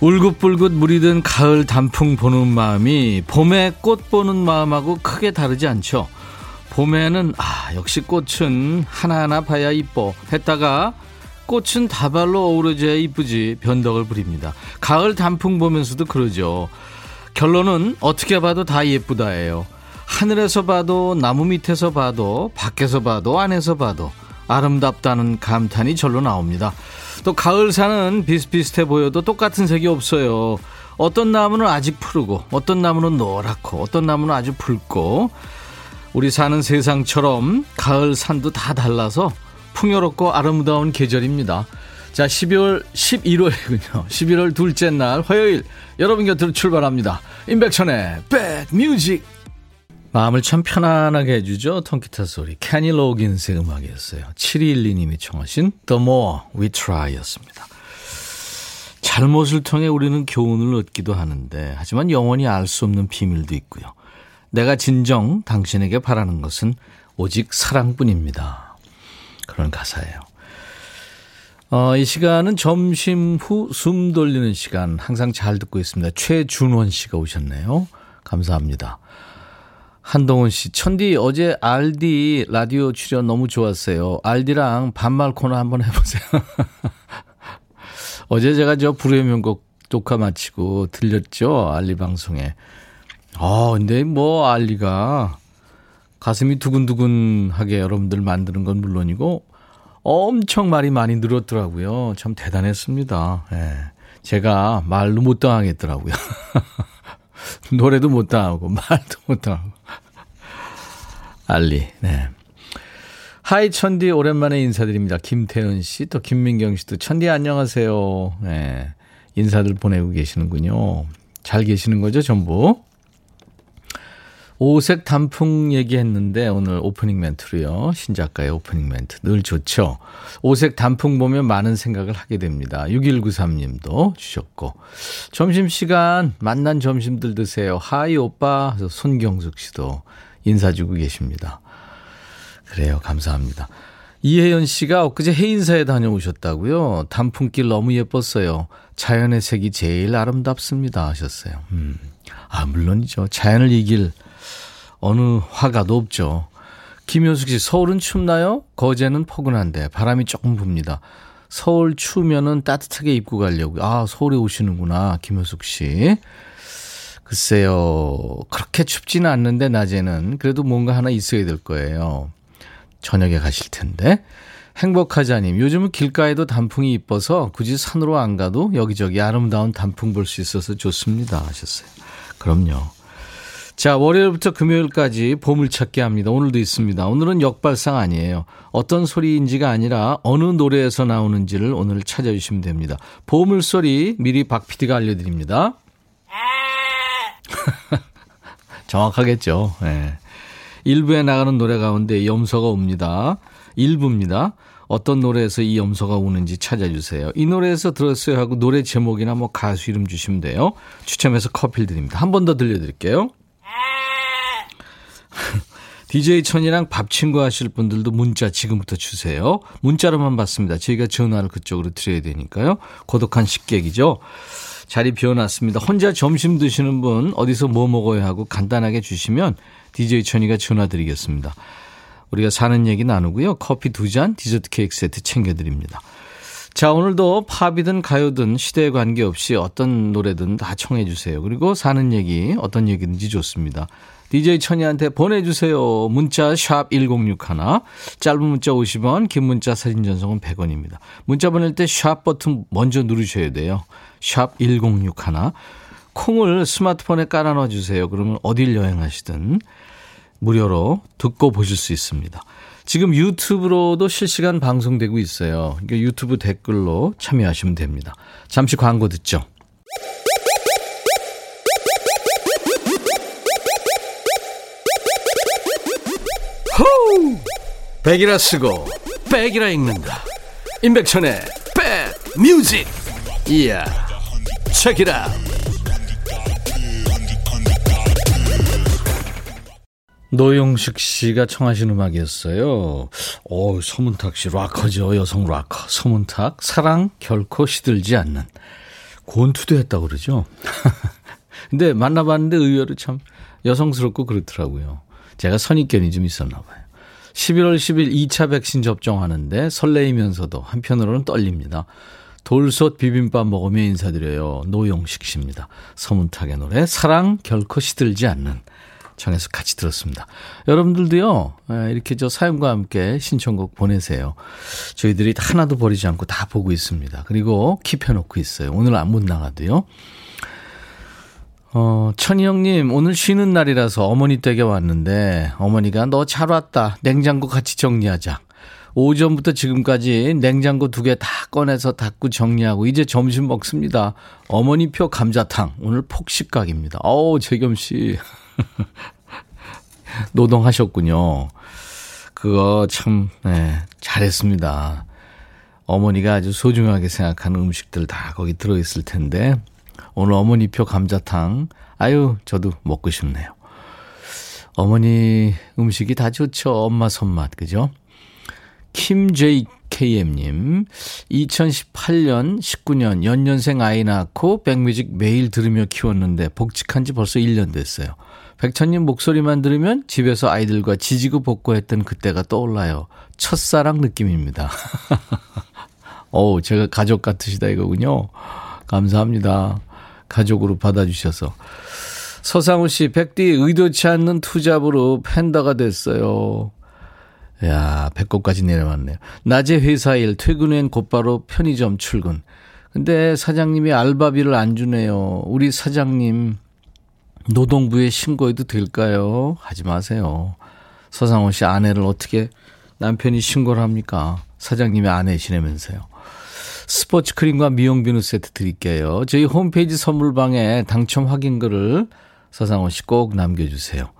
울긋불긋 물이 든 가을 단풍 보는 마음이 봄에 꽃 보는 마음하고 크게 다르지 않죠. 봄에는 아 역시 꽃은 하나하나 봐야 이뻐 했다가 꽃은 다발로 어우러져야 이쁘지 변덕을 부립니다. 가을 단풍 보면서도 그러죠. 결론은 어떻게 봐도 다 예쁘다예요. 하늘에서 봐도 나무 밑에서 봐도 밖에서 봐도 안에서 봐도 아름답다는 감탄이 절로 나옵니다. 또 가을사는 비슷비슷해 보여도 똑같은 색이 없어요. 어떤 나무는 아직 푸르고 어떤 나무는 노랗고 어떤 나무는 아주 붉고 우리 사는 세상처럼 가을 산도 다 달라서 풍요롭고 아름다운 계절입니다. 자, 12월 11월이군요. 11월 둘째 날 화요일 여러분 곁으로 출발합니다. 임백천의 백뮤직 마음을 참 편안하게 해주죠. 통기타 소리. 캐니 로긴스의 음악이었어요. 7212님이 청하신 The More We Try 였습니다. 잘못을 통해 우리는 교훈을 얻기도 하는데 하지만 영원히 알 수 없는 비밀도 있고요. 내가 진정 당신에게 바라는 것은 오직 사랑뿐입니다. 그런 가사예요. 어, 이 시간은 점심 후 숨 돌리는 시간 항상 잘 듣고 있습니다. 최준원 씨가 오셨네요. 감사합니다. 한동훈 씨, 천디 어제 알디 라디오 출연 너무 좋았어요. 알디랑 반말 코너 한번 해보세요. 어제 제가 저 불후의 명곡 녹화 마치고 들렸죠 알리 방송에. 아 근데 뭐 알리가 가슴이 두근두근하게 여러분들 만드는 건 물론이고 엄청 말이 많이 늘었더라고요. 참 대단했습니다. 예. 제가 말로 못 당하겠더라고요. 노래도 못 당하고 말도 못 당하고. 알리. 네. Hi 천디 오랜만에 인사드립니다. 김태은 씨, 또 김민경 씨도 천디 안녕하세요. 네. 인사들 보내고 계시는군요. 잘 계시는 거죠, 전부? 오색 단풍 얘기했는데 오늘 오프닝 멘트로요. 신작가의 오프닝 멘트 늘 좋죠. 오색 단풍 보면 많은 생각을 하게 됩니다. 6193님도 주셨고 점심시간 만난 점심들 드세요. Hi 오빠 손경숙 씨도 인사 주고 계십니다. 그래요. 감사합니다. 이혜연 씨가 엊그제 해인사에 다녀오셨다고요. 단풍길 너무 예뻤어요. 자연의 색이 제일 아름답습니다 하셨어요. 음. 아 물론이죠. 자연을 이길 어느 화가도 없죠. 김효숙 씨, 서울은 춥나요? 거제는 포근한데 바람이 조금 붑니다. 서울 추우면은 따뜻하게 입고 가려고. 아, 서울에 오시는구나. 김효숙 씨. 글쎄요. 그렇게 춥지는 않는데 낮에는 그래도 뭔가 하나 있어야 될 거예요. 저녁에 가실 텐데. 행복하자님, 요즘은 길가에도 단풍이 이뻐서 굳이 산으로 안 가도 여기저기 아름다운 단풍 볼 수 있어서 좋습니다. 하셨어요. 그럼요. 자, 월요일부터 금요일까지 보물찾기 합니다. 오늘도 있습니다. 오늘은 역발상 아니에요. 어떤 소리인지가 아니라 어느 노래에서 나오는지를 오늘 찾아주시면 됩니다. 보물소리 미리 박 PD가 알려드립니다. 정확하겠죠. 네. 일부에 나가는 노래 가운데 염소가 옵니다. 일부입니다. 어떤 노래에서 이 염소가 오는지 찾아주세요. 이 노래에서 들었어요 하고 노래 제목이나 뭐 가수 이름 주시면 돼요. 추첨해서 커피를 드립니다. 한 번 더 들려드릴게요. DJ 천이랑 밥 친구 하실 분들도 문자 지금부터 주세요. 문자로만 받습니다. 저희가 전화를 그쪽으로 드려야 되니까요. 고독한 식객이죠. 자리 비워놨습니다. 혼자 점심 드시는 분 어디서 뭐 먹어야 하고 간단하게 주시면 DJ 천이가 전화 드리겠습니다. 우리가 사는 얘기 나누고요. 커피 두 잔, 디저트 케이크 세트 챙겨드립니다. 자, 오늘도 팝이든 가요든 시대에 관계없이 어떤 노래든 다 청해주세요. 그리고 사는 얘기, 어떤 얘기든지 좋습니다. DJ 천이한테 보내주세요. 문자 샵 1061. 짧은 문자 50원, 긴 문자 사진 전송은 100원입니다. 문자 보낼 때샵 버튼 먼저 누르셔야 돼요. 샵 1061. 콩을 스마트폰에 깔아놔 주세요. 그러면 어딜 여행하시든 무료로 듣고 보실 수 있습니다. 지금 유튜브로도 실시간 방송되고 있어요. 유튜브 댓글로 참여하시면 됩니다. 잠시 광고 듣죠. 호우! 백이라 쓰고 백이라 읽는다. 임백천의 백 뮤직. 이야. 책이라 노용식 씨가 청하신 음악이었어요. 오, 서문탁 씨 락커죠. 여성 락커. 서문탁 사랑 결코 시들지 않는 권투도 했다고 그러죠. 근데 만나봤는데 의외로 참 여성스럽고 그렇더라고요. 제가 선입견이 좀 있었나 봐요. 11월 10일 2차 백신 접종하는데 설레이면서도 한편으로는 떨립니다. 돌솥 비빔밥 먹으며 인사드려요. 노용식 씨입니다. 서문탁의 노래 사랑 결코 시들지 않는 청해서 같이 들었습니다. 여러분들도요, 이렇게 저 사연과 함께 신청곡 보내세요. 저희들이 하나도 버리지 않고 다 보고 있습니다. 그리고 킵해놓고 있어요. 오늘 안 못 나가도요. 어, 천희영님, 오늘 쉬는 날이라서 어머니 댁에 왔는데, 어머니가 너 잘 왔다. 냉장고 같이 정리하자. 오전부터 지금까지 냉장고 두 개 다 꺼내서 닫고 정리하고, 이제 점심 먹습니다. 어머니표 감자탕. 오늘 폭식각입니다. 어우, 재겸 씨. 노동하셨군요. 그거 참, 네, 잘했습니다. 어머니가 아주 소중하게 생각하는 음식들 다 거기 들어있을 텐데, 오늘 어머니표 감자탕. 아유, 저도 먹고 싶네요. 어머니 음식이 다 좋죠. 엄마 손맛, 그죠? 김JKM님, 2018년, 19년, 연년생 아이 낳고 백뮤직 매일 들으며 키웠는데 복직한 지 벌써 1년 됐어요. 백천님 목소리만 들으면 집에서 아이들과 지지고 볶고했던 그때가 떠올라요. 첫사랑 느낌입니다. 어우, 제가 가족 같으시다 이거군요. 감사합니다. 가족으로 받아주셔서. 서상우 씨, 백디 의도치 않는 투잡으로 팬더가 됐어요. 야, 배꼽까지 내려왔네요. 낮에 회사 일, 퇴근 후엔 곧바로 편의점 출근. 근데 사장님이 알바비를 안 주네요. 우리 사장님, 노동부에 신고해도 될까요? 하지 마세요. 서상우 씨 아내를 어떻게 남편이 신고를 합니까? 사장님의 아내시라면서요. 스포츠 크림과 미용 비누 세트 드릴게요. 저희 홈페이지 선물방에 당첨 확인글을 서상호 씨꼭 남겨주세요.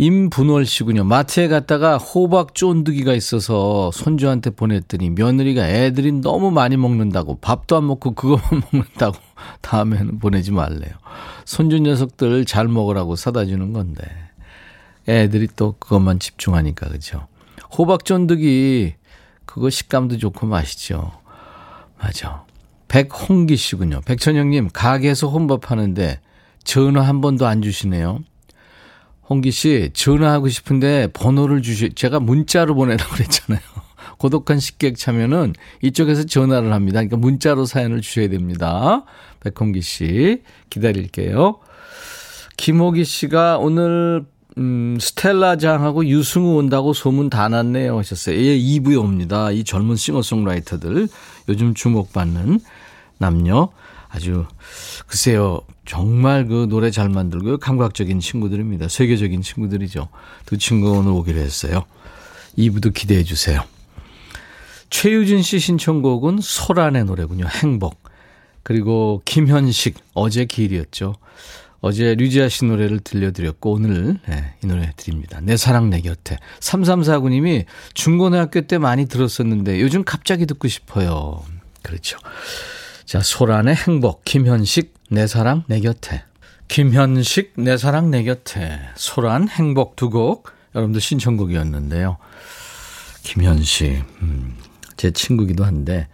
임분월 씨군요. 마트에 갔다가 호박 쫀득이가 있어서 손주한테 보냈더니 며느리가 애들이 너무 많이 먹는다고 밥도 안 먹고 그것만 먹는다고 다음에는 보내지 말래요. 손주 녀석들 잘 먹으라고 사다 주는 건데 애들이 또 그것만 집중하니까 그죠. 호박 쫀득이 그거 식감도 좋고 맛있죠. 맞아. 백홍기 씨군요. 백천영님, 가게에서 혼밥 하는데 전화 한 번도 안 주시네요. 홍기 씨, 전화하고 싶은데 번호를 주시, 제가 문자로 보내라고 그랬잖아요. 고독한 식객 참여는 이쪽에서 전화를 합니다. 그러니까 문자로 사연을 주셔야 됩니다. 백홍기 씨, 기다릴게요. 김호기 씨가 오늘 음, 스텔라 장하고 유승우 온다고 소문 다 났네요 하셨어요. 예, 2부에 옵니다. 이 젊은 싱어송라이터들 요즘 주목받는 남녀 아주 글쎄요 정말 그 노래 잘 만들고 감각적인 친구들입니다. 세계적인 친구들이죠. 두 친구 오늘 오기로 했어요. 2부도 기대해 주세요. 최유진 씨 신청곡은 소란의 노래군요. 행복. 그리고 김현식 어제 길이었죠. 어제 류지아 씨 노래를 들려드렸고 오늘 네, 이 노래 드립니다. 내 사랑 내 곁에. 3349님이 중고등학교 때 많이 들었었는데 요즘 갑자기 듣고 싶어요. 그렇죠. 자, 소란의 행복, 김현식 내 사랑 내 곁에. 김현식 내 사랑 내 곁에. 소란 행복 두 곡 여러분들 신청곡이었는데요. 김현식 음, 제 친구기도 한데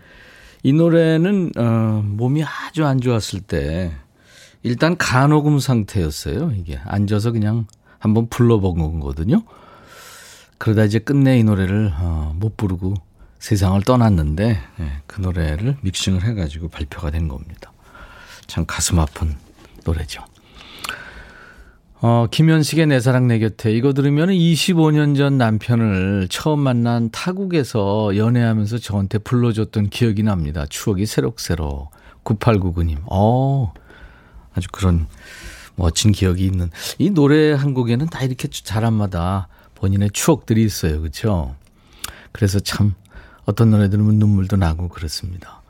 이 노래는 어, 몸이 아주 안 좋았을 때 일단 간호금 상태였어요. 이게 앉아서 그냥 한번 불러본 거거든요. 그러다 이제 끝내 이 노래를 어, 못 부르고 세상을 떠났는데 예, 그 노래를 믹싱을 해가지고 발표가 된 겁니다. 참 가슴 아픈 노래죠. 어, 김현식의 내 사랑 내 곁에 이거 들으면 25년 전 남편을 처음 만난 타국에서 연애하면서 저한테 불러줬던 기억이 납니다. 추억이 새록새록. 9899님. 어, 아주 그런 멋진 기억이 있는 이 노래 한 곡에는 다 이렇게 자람마다 본인의 추억들이 있어요. 그렇죠? 그래서 참 어떤 노래 들으면 눈물도 나고 그렇습니다.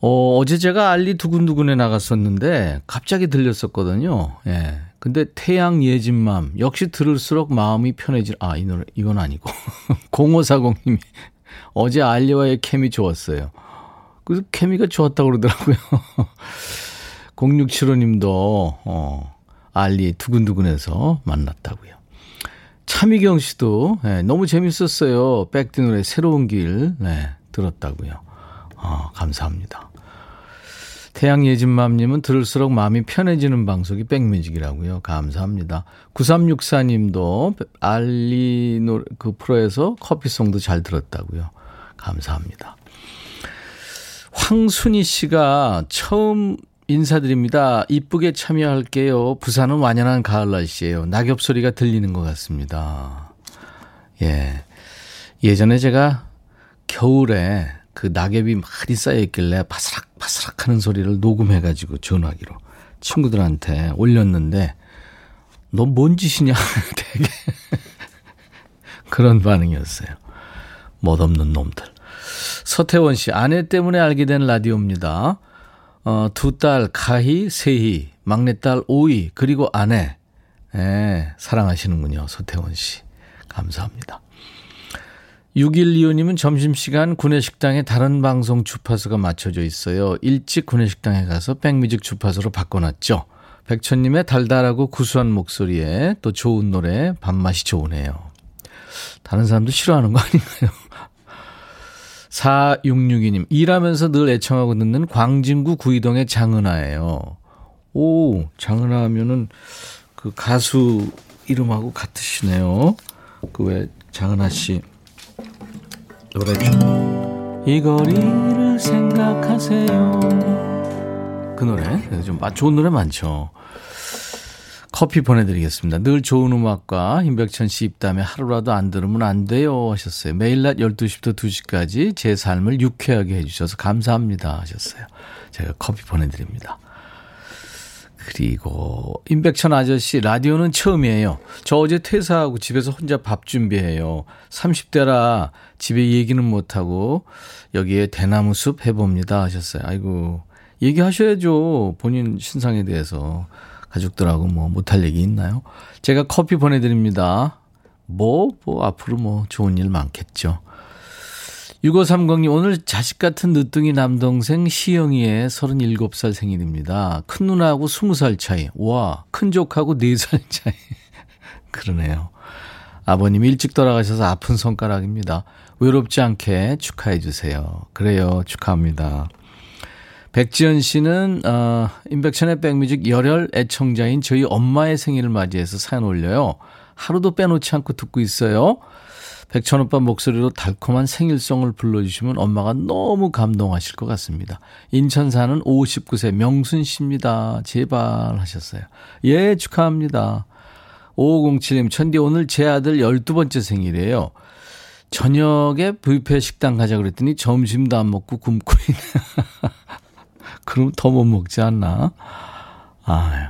어, 어제 제가 알리 두근두근에 나갔었는데 갑자기 들렸었거든요. 예. 근데 태양 예진맘 역시 들을수록 마음이 편해질 아 이 노래 이건 아니고 0540님이 어제 알리와의 케미 좋았어요. 그래서 케미가 좋았다고 그러더라고요. 0675님도 어 알리 두근두근해서 만났다고요. 차미경 씨도 네, 너무 재밌었어요. 백디 노래 새로운 길 네, 들었다고요. 어, 감사합니다. 태양예진맘님은 들을수록 마음이 편해지는 방송이 백뮤직이라고요. 감사합니다. 9364님도 알리 노래 그 프로에서 커피송도 잘 들었다고요. 감사합니다. 황순희 씨가 처음 인사드립니다. 이쁘게 참여할게요. 부산은 완연한 가을 날씨예요. 낙엽 소리가 들리는 것 같습니다. 예. 예전에 제가 겨울에 그 낙엽이 많이 쌓여 있길래 바스락 바스락 하는 소리를 녹음해 가지고 전화기로 친구들한테 올렸는데 너 뭔 짓이냐 되게 그런 반응이었어요. 멋없는 놈들. 서태원 씨 아내 때문에 알게 된 라디오입니다. 어, 두 딸 가희, 세희, 막내딸 오이, 그리고 아내. 예, 사랑하시는군요. 서태원 씨. 감사합니다. 6125님은 점심시간 구내식당에 다른 방송 주파수가 맞춰져 있어요. 일찍 구내식당에 가서 백뮤직 주파수로 바꿔놨죠. 백천님의 달달하고 구수한 목소리에 또 좋은 노래, 밥맛이 좋으네요. 다른 사람도 싫어하는 거 아닌가요? 4662님, 일하면서 늘 애청하고 듣는 광진구 구이동의 장은아예요. 오, 장은아 하면은 그 가수 이름하고 같으시네요. 그 왜 장은아 씨 노래 좀. 이 거리를 생각하세요. 그 노래 좀 아, 좋은 노래 많죠. 커피 보내드리겠습니다. 늘 좋은 음악과 임백천 씨 입담에 하루라도 안 들으면 안 돼요 하셨어요. 매일 낮 12시부터 2시까지 제 삶을 유쾌하게 해주셔서 감사합니다 하셨어요. 제가 커피 보내드립니다. 그리고 임백천 아저씨 라디오는 처음이에요. 저 어제 퇴사하고 집에서 혼자 밥 준비해요. 30대라 집에 얘기는 못하고 여기에 대나무 숲 해봅니다 하셨어요. 아이고 얘기하셔야죠. 본인 신상에 대해서. 가족들하고 뭐 못할 얘기 있나요? 제가 커피 보내드립니다. 뭐, 뭐, 앞으로 뭐 좋은 일 많겠죠. 6530님, 오늘 자식 같은 늦둥이 남동생 시영이의 37살 생일입니다. 큰 누나하고 20살 차이. 와, 큰 족하고 4살 차이. 그러네요. 아버님이 일찍 돌아가셔서 아픈 손가락입니다. 외롭지 않게 축하해 주세요. 그래요. 축하합니다. 백지연 씨는 어, 인백션의 백뮤직 열혈 애청자인 저희 엄마의 생일을 맞이해서 사연 올려요. 하루도 빼놓지 않고 듣고 있어요. 백천 오빠 목소리로 달콤한 생일송을 불러주시면 엄마가 너무 감동하실 것 같습니다. 인천 사는 59세 명순 씨입니다. 제발 하셨어요. 예, 축하합니다. 5507님, 천디 오늘 제 아들 12번째 생일이에요. 저녁에 뷔페 식당 가자 그랬더니 점심도 안 먹고 굶고 있네. 그럼 더 못 먹지 않나? 아유.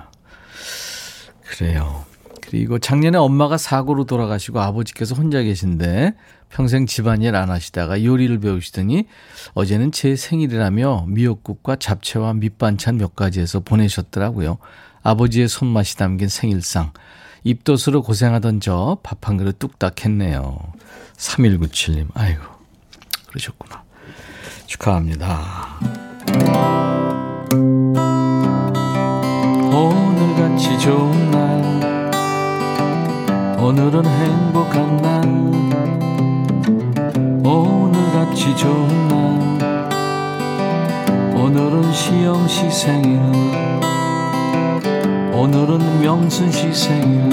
그래요. 그리고 작년에 엄마가 사고로 돌아가시고 아버지께서 혼자 계신데 평생 집안일 안 하시다가 요리를 배우시더니 어제는 제 생일이라며 미역국과 잡채와 밑반찬 몇 가지 해서 보내셨더라고요. 아버지의 손맛이 담긴 생일상. 입덧으로 고생하던 저 밥 한 그릇 뚝딱 했네요. 3197님, 아이고, 그러셨구나. 축하합니다. 오늘같이 좋은 날. 오늘은 행복한 날. 오늘같이 좋은 날. 오늘은 시영 씨 생일. 오늘은 명순 씨 생일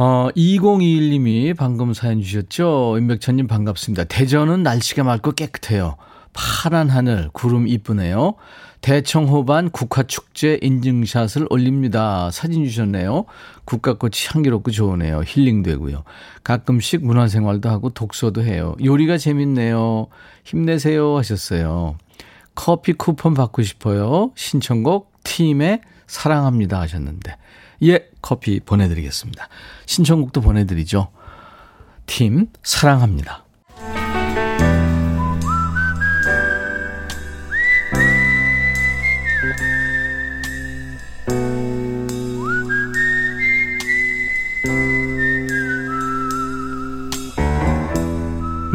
어, 2021님이 방금 사연 주셨죠? 임백천님 반갑습니다. 대전은 날씨가 맑고 깨끗해요. 파란 하늘, 구름 이쁘네요. 대청호반 국화축제 인증샷을 올립니다. 사진 주셨네요. 국화꽃이 향기롭고 좋으네요. 힐링되고요. 가끔씩 문화생활도 하고 독서도 해요. 요리가 재밌네요. 힘내세요 하셨어요. 커피 쿠폰 받고 싶어요. 신청곡 팀의 사랑합니다 하셨는데. 예, 커피 보내드리겠습니다. 신청곡도 보내드리죠. 팀, 사랑합니다.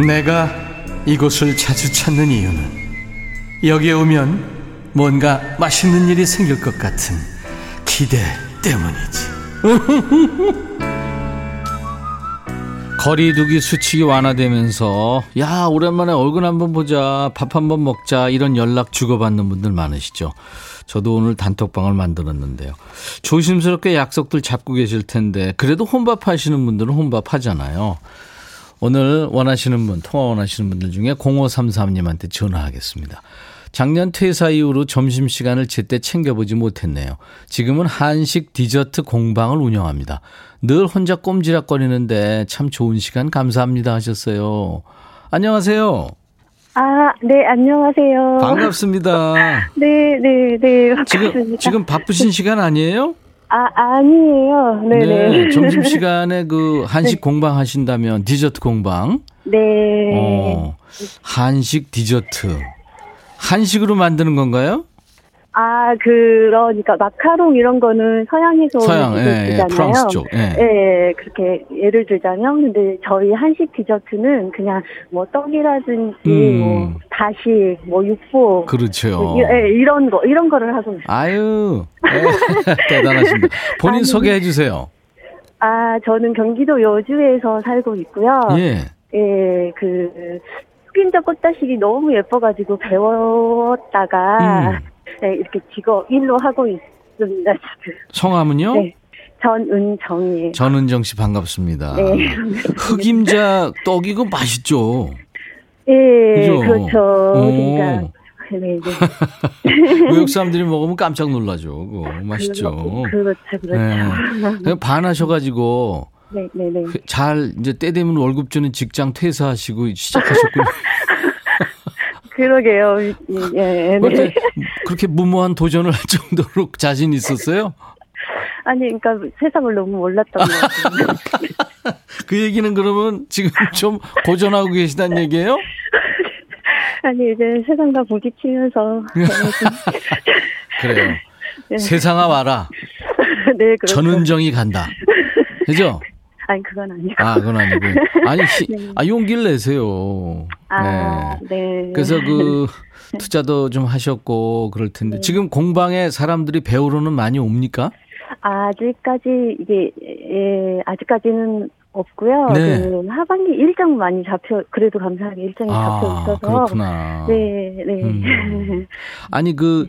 내가 이곳을 자주 찾는 이유는 여기에 오면 뭔가 맛있는 일이 생길 것 같은 기대 때문이지. 거리두기 수칙이 완화되면서 야 오랜만에 얼굴 한번 보자 밥 한번 먹자 이런 연락 주고받는 분들 많으시죠. 저도 오늘 단톡방을 만들었는데요. 조심스럽게 약속들 잡고 계실 텐데 그래도 혼밥 하시는 분들은 혼밥 하잖아요. 오늘 원하시는 분 통화 원하시는 분들 중에 0533님한테 전화하겠습니다. 작년 퇴사 이후로 점심시간을 제때 챙겨보지 못했네요. 지금은 한식 디저트 공방을 운영합니다. 늘 혼자 꼼지락거리는데 참 좋은 시간 감사합니다 하셨어요. 안녕하세요. 아, 네, 안녕하세요. 반갑습니다. 네, 네, 네. 반갑습니다. 지금, 지금 바쁘신 시간 아니에요? 아, 아니에요. 네네. 네, 점심시간에 그 한식 네. 공방 하신다면 디저트 공방. 네. 어, 한식 디저트. 한식으로 만드는 건가요? 아, 그러니까 마카롱 이런 거는 서양에서 서양, 예, 예, 프랑스 쪽. 예. 예, 그렇게 예를 들자면 근데 저희 한식 디저트는 그냥 뭐 떡이라든지 음. 뭐 다시 뭐 육포 그렇죠. 예, 이런 거 이런 거를 하고 있어요. 아유. 예, 대단하십니다. 본인 아니, 소개해 주세요. 아, 저는 경기도 여주에서 살고 있고요. 예. 예, 그 흑임자 꽃다식이 너무 예뻐가지고 배웠다가 음. 네, 이렇게 직업 일로 하고 있습니다 지금. 성함은요? 네. 전은정이에요. 전은정 씨 반갑습니다. 네. 흑임자 떡이고 맛있죠. 예, 그죠? 그렇죠. 흑임자. 네, 네. 외국 사람들이 먹으면 깜짝 놀라죠. 그거 맛있죠. 그렇죠, 그렇죠. 네. 반하셔가지고 네, 네, 네. 잘 이제 때 되면 월급 주는 직장 퇴사하시고 시작하셨군요. 그러게요. 예, 예. 네. 그렇게 무모한 도전을 할 정도로 자신 있었어요? 아니, 그러니까 세상을 너무 몰랐던 것 같아요. 그 얘기는 그러면 지금 좀 고전하고 계시다는 얘기예요? 아니, 이제 세상과 부딪히면서. 그래요. 네. 세상아 와라. 네, 그렇죠. 전은정이 간다. 그죠? 아니 그건 아니고. 아 그건 아니고. 아니 시, 네. 아 용기를 내세요. 아, 네. 네. 그래서 그 투자도 좀 하셨고 그럴 텐데 네. 지금 공방에 사람들이 배우러는 많이 옵니까? 아직까지 이게 예, 아직까지는 없고요. 네. 그 하반기 일정 많이 잡혀 그래도 감사하게 일정이 아, 잡혀 있어서 그렇구나. 네, 네. 음. 아니 그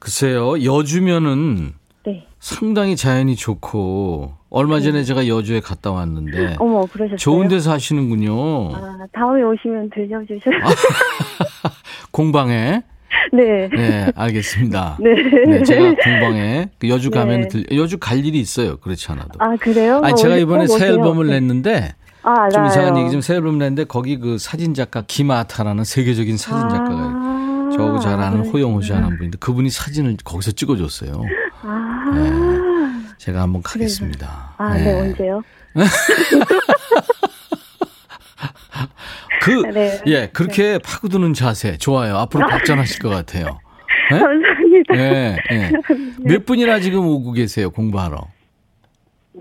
글쎄요 여주면은 네. 상당히 자연이 좋고 얼마 전에 네. 제가 여주에 갔다 왔는데 어머 그러셨어요? 좋은 데서 하시는군요. 아 다음에 오시면 들려주세요. 공방에 네. 네, 알겠습니다. 네. 네 제가 공방에 그 여주 가면 네. 여주 갈 일이 있어요. 그렇지 않아도. 아, 그래요? 아니, 제가 이번에 새 앨범을 네. 냈는데 아, 좀 이상한 얘기 좀 새 앨범 냈는데 거기 그 사진 작가 김아타라는 세계적인 사진 작가가 아, 저하고 잘 아는 호영호 씨 하는 분인데 그분이 사진을 거기서 찍어줬어요. 아. 네. 제가 한번 가겠습니다. 아, 네, 네 언제요? 그, 네. 예, 그렇게 네. 파고드는 자세 좋아요. 앞으로 발전하실 것 같아요. 네? 감사합니다. 네, 네. 몇 분이나 지금 오고 계세요, 공부하러?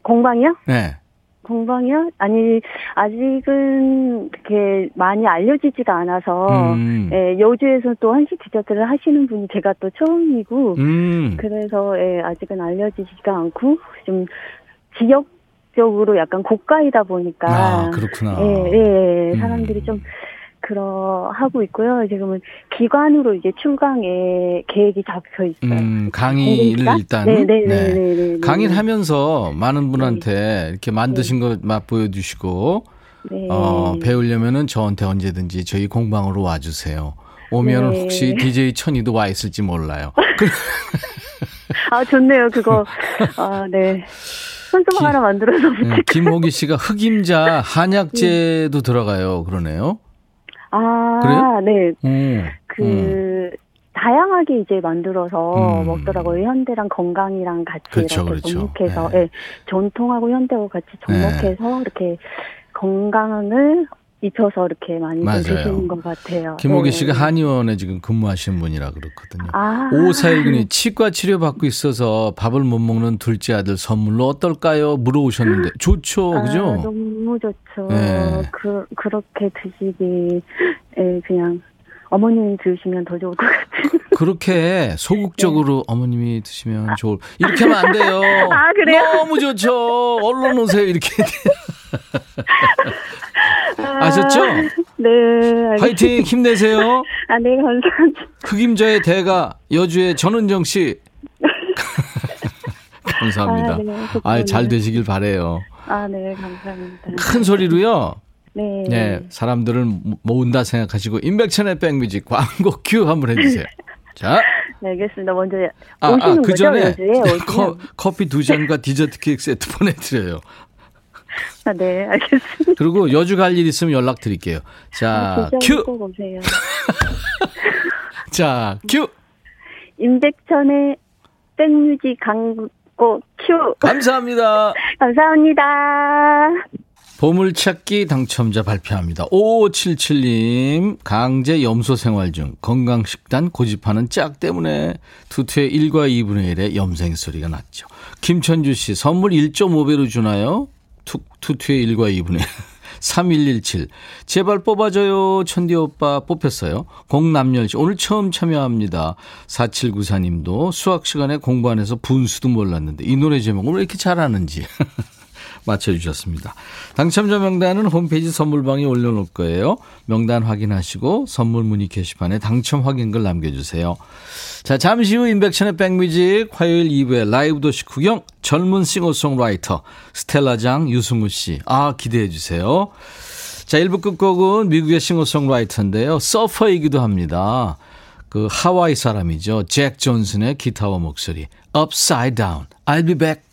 공방이요? 네. 공방이요? 아니 아직은 그렇게 많이 알려지지가 않아서 음. 예, 여주에서 또 한식 디저트를 하시는 분이 제가 또 처음이고 음. 그래서 예, 아직은 알려지지가 않고 좀 지역 적으로 약간 고가이다 보니까 아 그렇구나. 예, 예, 예. 사람들이 음. 좀 그러 하고 있고요. 지금은 기관으로 이제 출강에 계획이 잡혀 있어요. 음, 강의를 일단 네, 네, 네, 네, 네, 강의를 하면서 많은 분한테 이렇게 만드신 것맛 보여주시고 어, 배우려면은 저한테 언제든지 저희 공방으로 와주세요. 오면 혹시 DJ 천이도 와 있을지 몰라요. 아 좋네요 그거. 아 네. 손수박 하나 만들어서. 김호기 씨가 흑임자 한약재도 들어가요. 그러네요. 아, 그래요? 네. 음, 그, 음. 다양하게 이제 만들어서 음. 먹더라고요. 현대랑 건강이랑 같이 그렇죠, 이렇게 그렇죠. 접목해서, 네. 네. 전통하고 현대하고 같이 접목해서 네. 이렇게 건강을 입혀서 이렇게 많이 드시는 것 같아요. 김호기 네. 씨가 한의원에 지금 근무하시는 분이라 그렇거든요. 아. 5419님 치과 치료 받고 있어서 밥을 못 먹는 둘째 아들 선물로 어떨까요? 물어오셨는데 좋죠, 아, 그죠? 너무 좋죠. 네. 그 그렇게 드시기 예, 그냥 어머님이 드시면 더 좋을 것 같아요. 그렇게 소극적으로 네. 어머님이 드시면 좋을. 이렇게 하면 안 돼요. 아, 그래요? 너무 좋죠. 얼른 오세요. 이렇게. 아, 아셨죠? 네. 알겠습니다. 화이팅 힘내세요. 아, 네, 감사합니다. 흑임자의 대가 여주의 전은정 씨. 감사합니다. 아, 네, 아, 잘 되시길 바래요. 아, 네, 감사합니다. 큰 소리로요. 네. 네. 사람들을 모은다 생각하시고 임백천의 백뮤직 광고 큐 한번 해주세요. 자. 네, 알겠습니다. 먼저 아, 아 오시는 아, 그 전에 커, 커피 두 잔과 디저트 케이크 세트 보내드려요. 아, 네, 알겠습니다. 그리고 여주 갈 일 있으면 연락 드릴게요. 자, 아, 큐. 자, 큐. 임백천의 백뮤직 광고 큐. 감사합니다. 감사합니다. 보물찾기 당첨자 발표합니다. 5577님, 강제 염소 생활 중 건강식단 고집하는 짝 때문에 투투의 1과 2분의 1의 염소 소리가 났죠. 김천주 씨, 선물 1.5배로 주나요? 투, 투투의 1과 2분의 1. 3117. 제발 뽑아줘요. 천디 오빠 뽑혔어요. 공남열 씨. 오늘 처음 참여합니다. 4794님도 수학 시간에 공부 안 해서 분수도 몰랐는데 이 노래 제목을 왜 이렇게 잘하는지. 맞춰주셨습니다. 당첨자 명단은 홈페이지 선물방에 올려놓을 거예요. 명단 확인하시고 선물 문의 게시판에 당첨 확인글 남겨주세요. 자, 잠시 후 인백션의 백뮤직 화요일 2부에 라이브 도시 구경 젊은 싱어송라이터 스텔라장 유승우 씨. 아, 기대해 주세요. 자, 1부 끝곡은 미국의 싱어송라이터인데요. 서퍼이기도 합니다. 그 하와이 사람이죠. 잭 존슨의 기타와 목소리. Upside Down. I'll be back.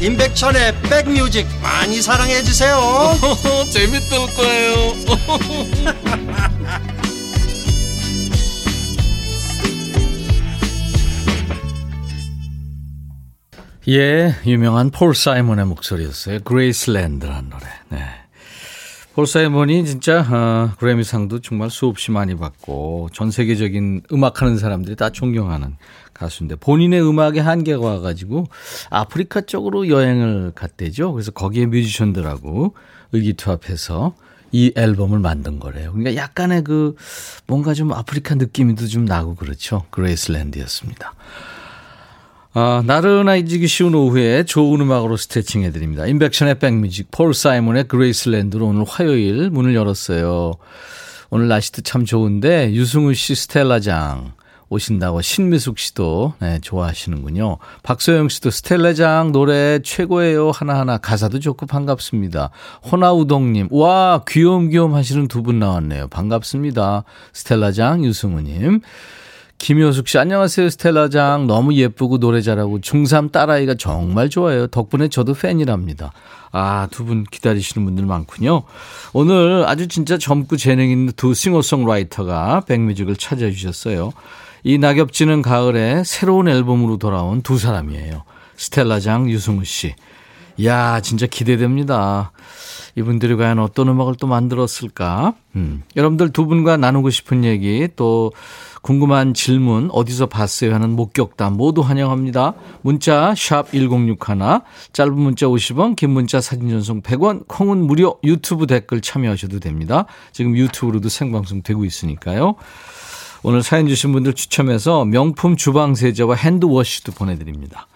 임백천의 백뮤직 많이 사랑해 주세요. 재밌을 거예요. 예, 유명한 폴 사이먼의 목소리였어요. 그레이스랜드라는 노래. 네. 폴 사이먼이 진짜 어, 그래미상도 정말 수없이 많이 받고 전 세계적인 음악하는 사람들이 다 존경하는 가수인데 본인의 음악에 한계가 와가지고 아프리카 쪽으로 여행을 갔대죠. 그래서 거기에 뮤지션들하고 의기투합해서 이 앨범을 만든 거래요. 그러니까 약간의 그 뭔가 좀 아프리카 느낌도 좀 나고 그렇죠. 그레이스랜드였습니다. 아, 나른해지기 쉬운 오후에 좋은 음악으로 스트레칭 해드립니다. 임백천의 백뮤직, 폴 사이먼의 그레이스랜드로 오늘 화요일 문을 열었어요. 오늘 날씨도 참 좋은데 유승우 씨 스텔라장 오신다고 신미숙 씨도 네, 좋아하시는군요. 박소영 씨도 스텔라장 노래 최고예요. 하나하나 가사도 좋고 반갑습니다. 호나우동님, 와, 귀염귀염 하시는 두 분 나왔네요. 반갑습니다. 스텔라장 유승우님. 김효숙 씨, 안녕하세요. 스텔라장. 너무 예쁘고 노래 잘하고 중3 딸아이가 정말 좋아요. 덕분에 저도 팬이랍니다. 아, 두 분 기다리시는 분들 많군요. 오늘 아주 진짜 젊고 재능 있는 두 싱어송라이터가 백뮤직을 찾아주셨어요. 이 낙엽지는 가을에 새로운 앨범으로 돌아온 두 사람이에요. 스텔라장, 유승우 씨. 야 진짜 기대됩니다. 이분들이 과연 어떤 음악을 또 만들었을까? 음. 여러분들 두 분과 나누고 싶은 얘기 또 궁금한 질문 어디서 봤어요 하는 목격담 모두 환영합니다. 문자 샵 1061, 짧은 문자 50원, 긴 문자 사진 전송 100원, 콩은 무료 유튜브 댓글 참여하셔도 됩니다. 지금 유튜브로도 생방송 되고 있으니까요. 오늘 사연 주신 분들 추첨해서 명품 주방 세제와 핸드워시도 보내드립니다.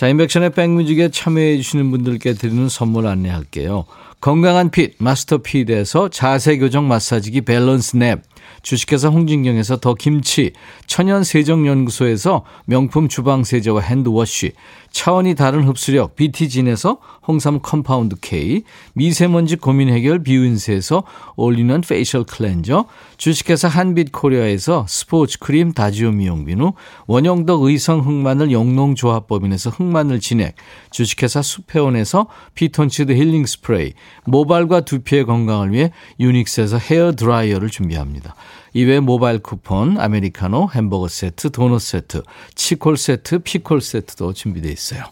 자, 인백션의 백뮤직에 참여해 주시는 분들께 드리는 선물 안내할게요. 건강한 핏, 마스터 핏에서 자세 교정 마사지기 밸런스 냅, 주식회사 홍진경에서 더 김치, 천연 세정연구소에서 명품 주방 세제와 hand wash, 차원이 다른 흡수력 BT진에서 홍삼 compound K, 미세먼지 고민 해결 비윈스에서 올리는 facial cleanser, 주식회사 한빛코리아에서 스포츠 크림 다지오 미용비누, 원형덕 의성 흑마늘 영농조합법인에서 흑마늘 진액, 주식회사 수페온에서 피톤치드 힐링 스프레이, 모발과 두피의 건강을 위해 유닉스에서 헤어 드라이어를 준비합니다. 이외 모바일 쿠폰, 아메리카노, 햄버거 세트, 도넛 세트, 치콜 세트, 피콜 세트도 준비되어 있어요.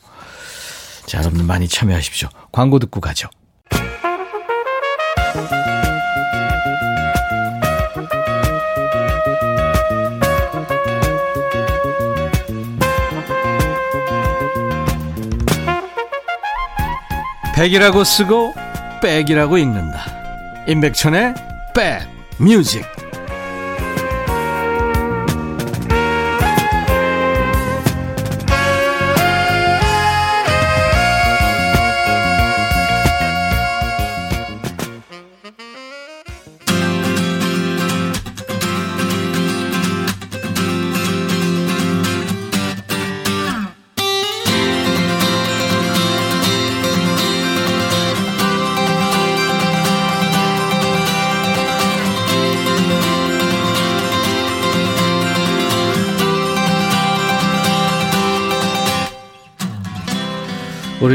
자, 여러분들 많이 참여하십시오. 광고 듣고 가죠. 백이라고 쓰고 백이라고 읽는다. 임백천의 백 뮤직.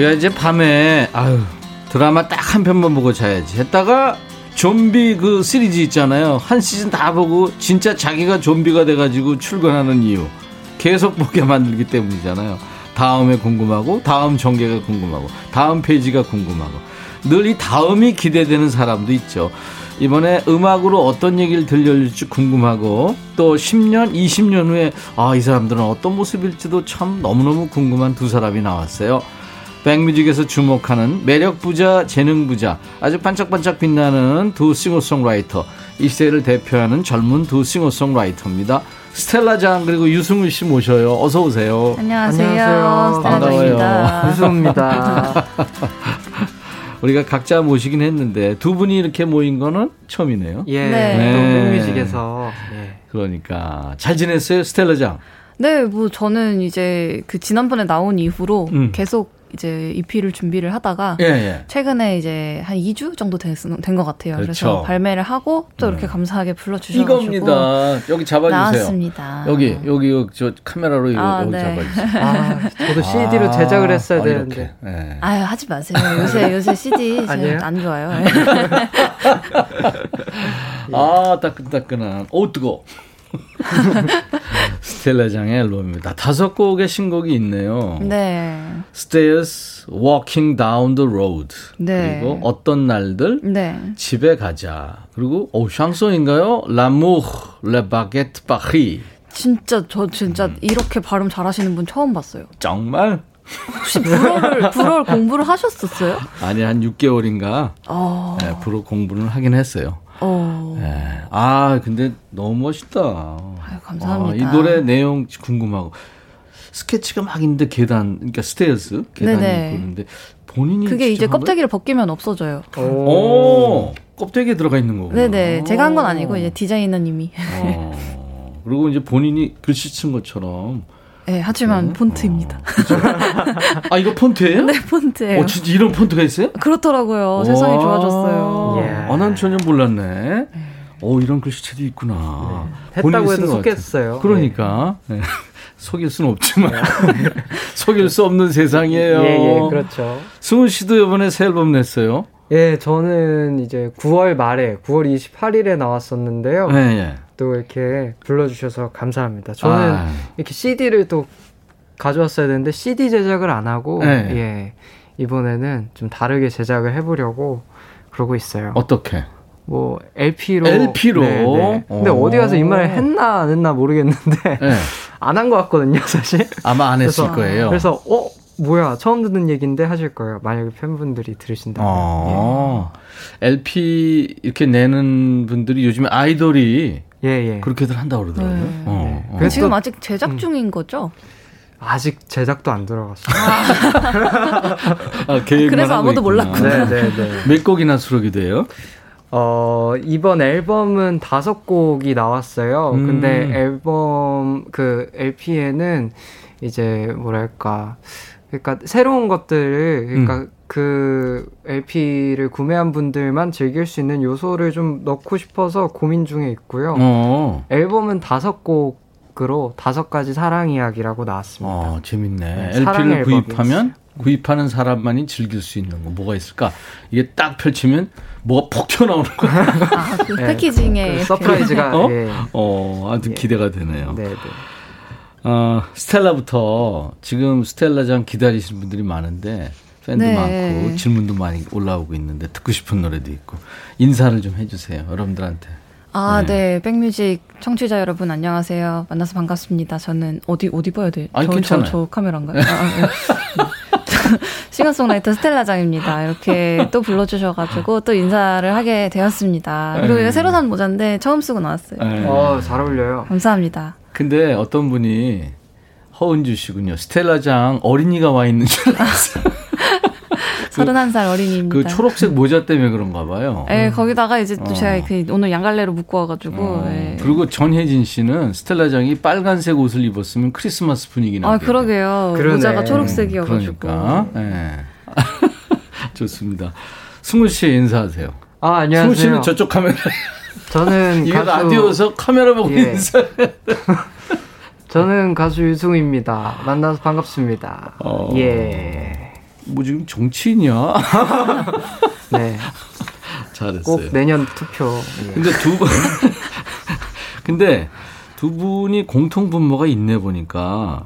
우리가 이제 밤에 아유 드라마 딱 한 편만 보고 자야지. 했다가 좀비 그 시리즈 있잖아요. 한 시즌 다 보고 진짜 자기가 좀비가 돼가지고 출근하는 이유. 계속 보게 만들기 때문이잖아요. 다음에 궁금하고 다음 전개가 궁금하고 다음 페이지가 궁금하고. 늘 이 다음이 기대되는 사람도 있죠. 이번에 음악으로 어떤 얘기를 들려줄지 궁금하고 또 10년, 20년 후에 아, 이 사람들은 어떤 모습일지도 참 너무너무 궁금한 두 사람이 나왔어요. 백뮤직에서 주목하는 매력 부자, 재능 부자, 아주 반짝반짝 빛나는 두 싱어송라이터, 이 세대를 대표하는 젊은 두 싱어송라이터입니다. 스텔라 장 그리고 유승우 씨 모셔요. 어서 오세요. 안녕하세요. 안녕하세요. 반가워요. 유승우입니다. 우리가 각자 모시긴 했는데 두 분이 이렇게 모인 거는 처음이네요. 예, 네. 또 백뮤직에서 예. 그러니까 잘 지냈어요, 스텔라 장? 네, 뭐 저는 이제 그 지난번에 나온 이후로 음. 계속 이제 EP를 준비를 하다가 예, 예. 최근에 이제 한 2주 정도 된 것 같아요. 그래서 그렇죠. 발매를 하고 또 이렇게 감사하게 불러주셔가지고 이겁니다. 여기 잡아주세요. 나왔습니다. 여기 여기 여기 저 카메라로 이거 아, 여기 네. 잡아주세요. 아, 저도 CD로 제작을 했어야 아, 되는데. 예. 아유 하지 마세요. 요새 요새 CD? 안 좋아요. 아 따끈따끈한. 오 뜨거. 스텔라장의 앨범입니다. 다섯 곡의 신곡이 있네요. 네, Stairs, Walking Down the Road. 네. 그리고 어떤 날들 네. 집에 가자. 그리고 오 샹송인가요? L'amour, le baguette Paris. 진짜 저 진짜 음. 이렇게 발음 잘하시는 분 처음 봤어요. 정말? 혹시 불어를 불어 공부를 하셨었어요? 아니 한 6개월인가 어, 네, 불어 공부를 하긴 했어요. 어. 네. 아 근데 너무 멋있다. 아유, 감사합니다. 아, 이 노래 내용 궁금하고 스케치가 막 있는데 계단 그러니까 스테어스 계단이 네네. 있는데 본인이 그게 이제 껍데기를 벗기면 없어져요. 거예요? 오 껍데기에 들어가 있는 거구나. 네네. 제가 한 건 아니고 이제 디자이너님이. 어, 그리고 이제 본인이 글씨 쓴 것처럼 네, 하지만 폰트입니다. 아 이거 폰트예요? 네, 폰트예요. 어 진짜 이런 폰트가 있어요? 그렇더라고요. 세상이 와. 좋아졌어요. 예. 아, 난 전혀 몰랐네. 오 이런 글씨체도 있구나. 본인이 했다고 쓴 해도. 속겠어요. 그러니까 네. 속일 수는 없지만 속일 수 없는 세상이에요. 예, 예, 그렇죠. 승우 씨도 이번에 새 앨범 냈어요. 예, 저는 이제 9월 말에 9월 28일에 나왔었는데요. 네, 예. 또 이렇게 불러주셔서 감사합니다. 저는 아, 이렇게 CD를 또 가져왔어야 되는데 CD 제작을 안 하고 네. 예 이번에는 좀 다르게 제작을 해보려고 그러고 있어요. 어떻게? 뭐 LP로 LP 로? 근데 오. 어디 가서 이 말을 했나 안 했나 모르겠는데 네. 안한 것 같거든요 사실. 아마 안 했을 그래서- 거예요. 그래서 어 뭐야 처음 듣는 얘기인데 하실 거예요. 만약에 팬분들이 들으신다면. 어, LP 이렇게 내는 분들이 요즘에 아이돌이 예 예. 그렇게들 한다고 그러더라고요. 네. 어, 어. 그래서 지금 또- 아직 제작 중인 거죠? 아직 제작도 안 들어갔어요. 아, 계획만 그래서 아무도 있구나. 몰랐구나. 네 네 네. 몇 곡이나 수록이 돼요? 어, 이번 앨범은 다섯 곡이 나왔어요. 음. 근데 앨범 그 LP에는 이제 뭐랄까 그러니까 새로운 것들을 그러니까 음. 그 LP를 구매한 분들만 즐길 수 있는 요소를 좀 넣고 싶어서 고민 중에 있고요. 어. 앨범은 다섯 곡으로 다섯 가지 사랑 이야기라고 나왔습니다. 어, 재밌네. 네, LP를 구입하면 구입하는 사람만이 즐길 수 있는 거 뭐가 있을까? 이게 딱 펼치면 뭐가 폭 튀어나오는 거. 아, 그 네. packaging에 그 surprise가. 어? 예. 어, 아주 예. 기대가 되네요. 네, 네. 어, 스텔라부터 지금 스텔라장 기다리시는 분들이 많은데 팬도 네. 많고 질문도 많이 올라오고 있는데 듣고 싶은 노래도 있고 인사를 좀 해주세요 여러분들한테. 아, 네. 네. 백뮤직 청취자 여러분 안녕하세요. 만나서 반갑습니다. 저는 어디 어디 봐야 돼? 아니, 저, 괜찮아요. 저, 저 카메라인가요? 아, 아, 네. 싱어송라이터 스텔라장입니다. 이렇게 또 불러주셔가지고 또 인사를 하게 되었습니다. 그리고 이거 네. 새로 산 모자인데 처음 쓰고 나왔어요. 네. 어, 잘 어울려요. 감사합니다. 근데 어떤 분이 허은주 씨군요. 스텔라장 어린이가 와 있는 줄 알았어요. 31살 어린이입니다. 그 초록색 모자 때문에 그런가 봐요. 네, 거기다가 이제 또 어. 제가 그 오늘 양갈래로 묶어 와가지고. 어. 네. 그리고 전혜진 씨는 스텔라장이 빨간색 옷을 입었으면 크리스마스 분위기 나게. 아, 그러게요. 그러네. 모자가 초록색이어가지고. 그러니까. 네. 좋습니다. 승우 씨 인사하세요. 아, 안녕하세요. 승우 씨는 저쪽 카메라. 저는 이게 가수... 라디오에서 카메라 보고 예. 인사해. 저는 가수 유승입니다. 만나서 반갑습니다. 어... 예. 뭐 지금 정치인이야? 네. 잘했어요. 꼭 내년 투표. 예. 근데 두 분, 근데 두 분이 공통 분모가 있네 보니까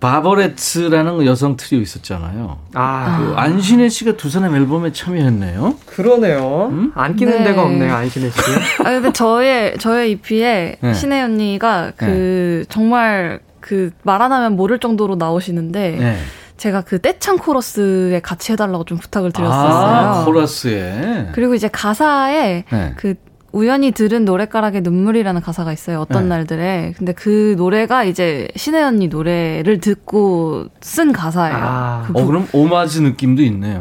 바버레츠라는 여성 트리오 있었잖아요. 아, 그 안신혜 씨가 두 사람 앨범에 참여했네요. 그러네요. 음? 안 끼는 네. 데가 없네요, 안신혜 씨. 아 근데 저의 저의 EP에 네. 신혜 언니가 그 네. 정말 그 말 안 하면 모를 정도로 나오시는데. 네. 제가 그 떼창 코러스에 같이 해달라고 좀 부탁을 드렸었어요. 아, 코러스에. 그리고 이제 가사에 네. 그 우연히 들은 노래가락에 눈물이라는 가사가 있어요. 어떤 네. 날들에. 근데 그 노래가 이제 신혜 언니 노래를 듣고 쓴 가사예요. 아, 그 어, 그럼 오마주 느낌도 있네요.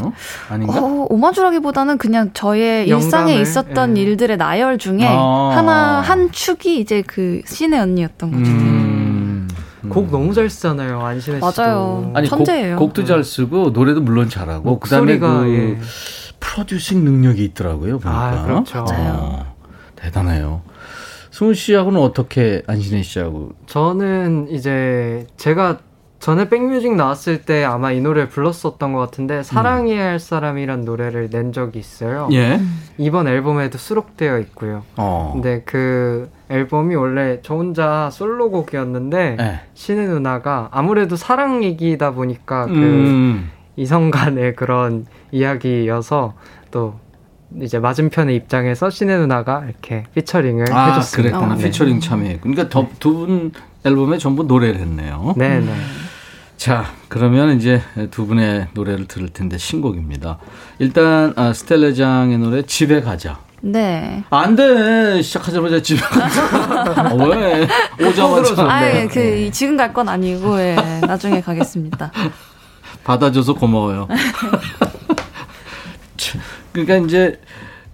아닌가? 어, 오마주라기보다는 그냥 저의 영감을, 일상에 있었던 예. 일들의 나열 중에 아. 하나, 한 축이 이제 그 신혜 언니였던 거죠. 음. 곡 너무 잘 쓰잖아요 안신혜 씨도. 맞아요. 아니 천재예요. 곡, 도잘 쓰고 노래도 물론 잘하고 그다음에 그 예. 프로듀싱 능력이 있더라고요 보니까. 아, 그렇죠. 맞아요. 어. 대단해요. 승우 씨하고는 어떻게 안신혜 씨하고? 저는 이제 제가 전에 백뮤직 나왔을 때 아마 이 노래를 불렀었던 것 같은데 사랑해야 할 사람이란 노래를 낸 적이 있어요. 예. 이번 앨범에도 수록되어 있고요. 어. 근데 그 앨범이 원래 저 혼자 솔로곡이었는데 예. 신의 누나가 아무래도 사랑 얘기다 보니까 그 음. 이성 간의 그런 이야기여서 또 이제 맞은편의 입장에서 신의 누나가 이렇게 피처링을 아, 해줬습니다. 그랬구나. 네. 피처링 참여. 그러니까 두분 앨범에 전부 노래를 했네요. 네, 네. 자, 그러면 이제 두 분의 노래를 들을 텐데 신곡입니다. 일단 아, 스텔레장의 노래 집에 가자. 네. 안 돼. 시작하자마자 집에 가자. 아, 왜? 오자마자. 아, 예, 그 지금 갈 건 아니고 예, 나중에 가겠습니다. 받아줘서 고마워요. 그러니까 이제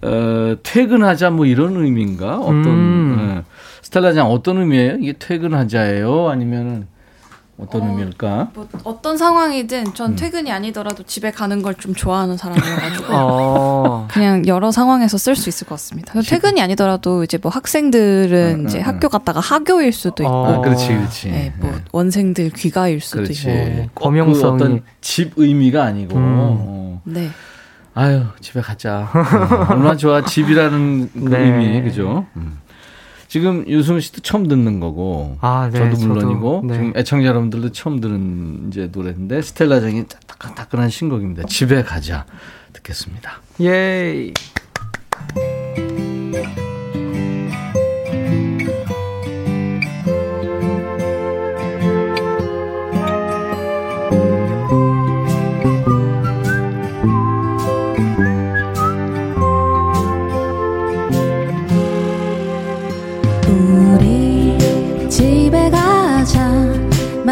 어, 퇴근하자 뭐 이런 의미인가? 어떤 음. 어, 스텔라장 어떤 의미예요? 이게 퇴근하자예요? 아니면은 어떤 어, 의미일까? 뭐 어떤 상황이든 전 음. 퇴근이 아니더라도 집에 가는 걸 좀 좋아하는 사람이어가지고 어. 그냥 여러 상황에서 쓸 수 있을 것 같습니다. 퇴근이 아니더라도 이제 뭐 학생들은 음, 이제 음, 학교 갔다가 학교일 수도 있고, 아, 그렇지, 그렇지. 네, 뭐 네. 원생들 귀가일 수도 그렇지. 있고, 검용성 어떤 집 의미가 아니고. 음. 어. 네. 아유 집에 가자. 어, 얼마나 좋아 집이라는 그 네. 의미 그죠? 음. 지금 유승우 씨도 처음 듣는 거고, 아, 네, 저도 물론이고, 저도, 네. 지금 애청자 여러분들도 처음 듣는 이제 노래인데 스텔라장이 따끈따끈한 신곡입니다. 집에 가자 듣겠습니다. 예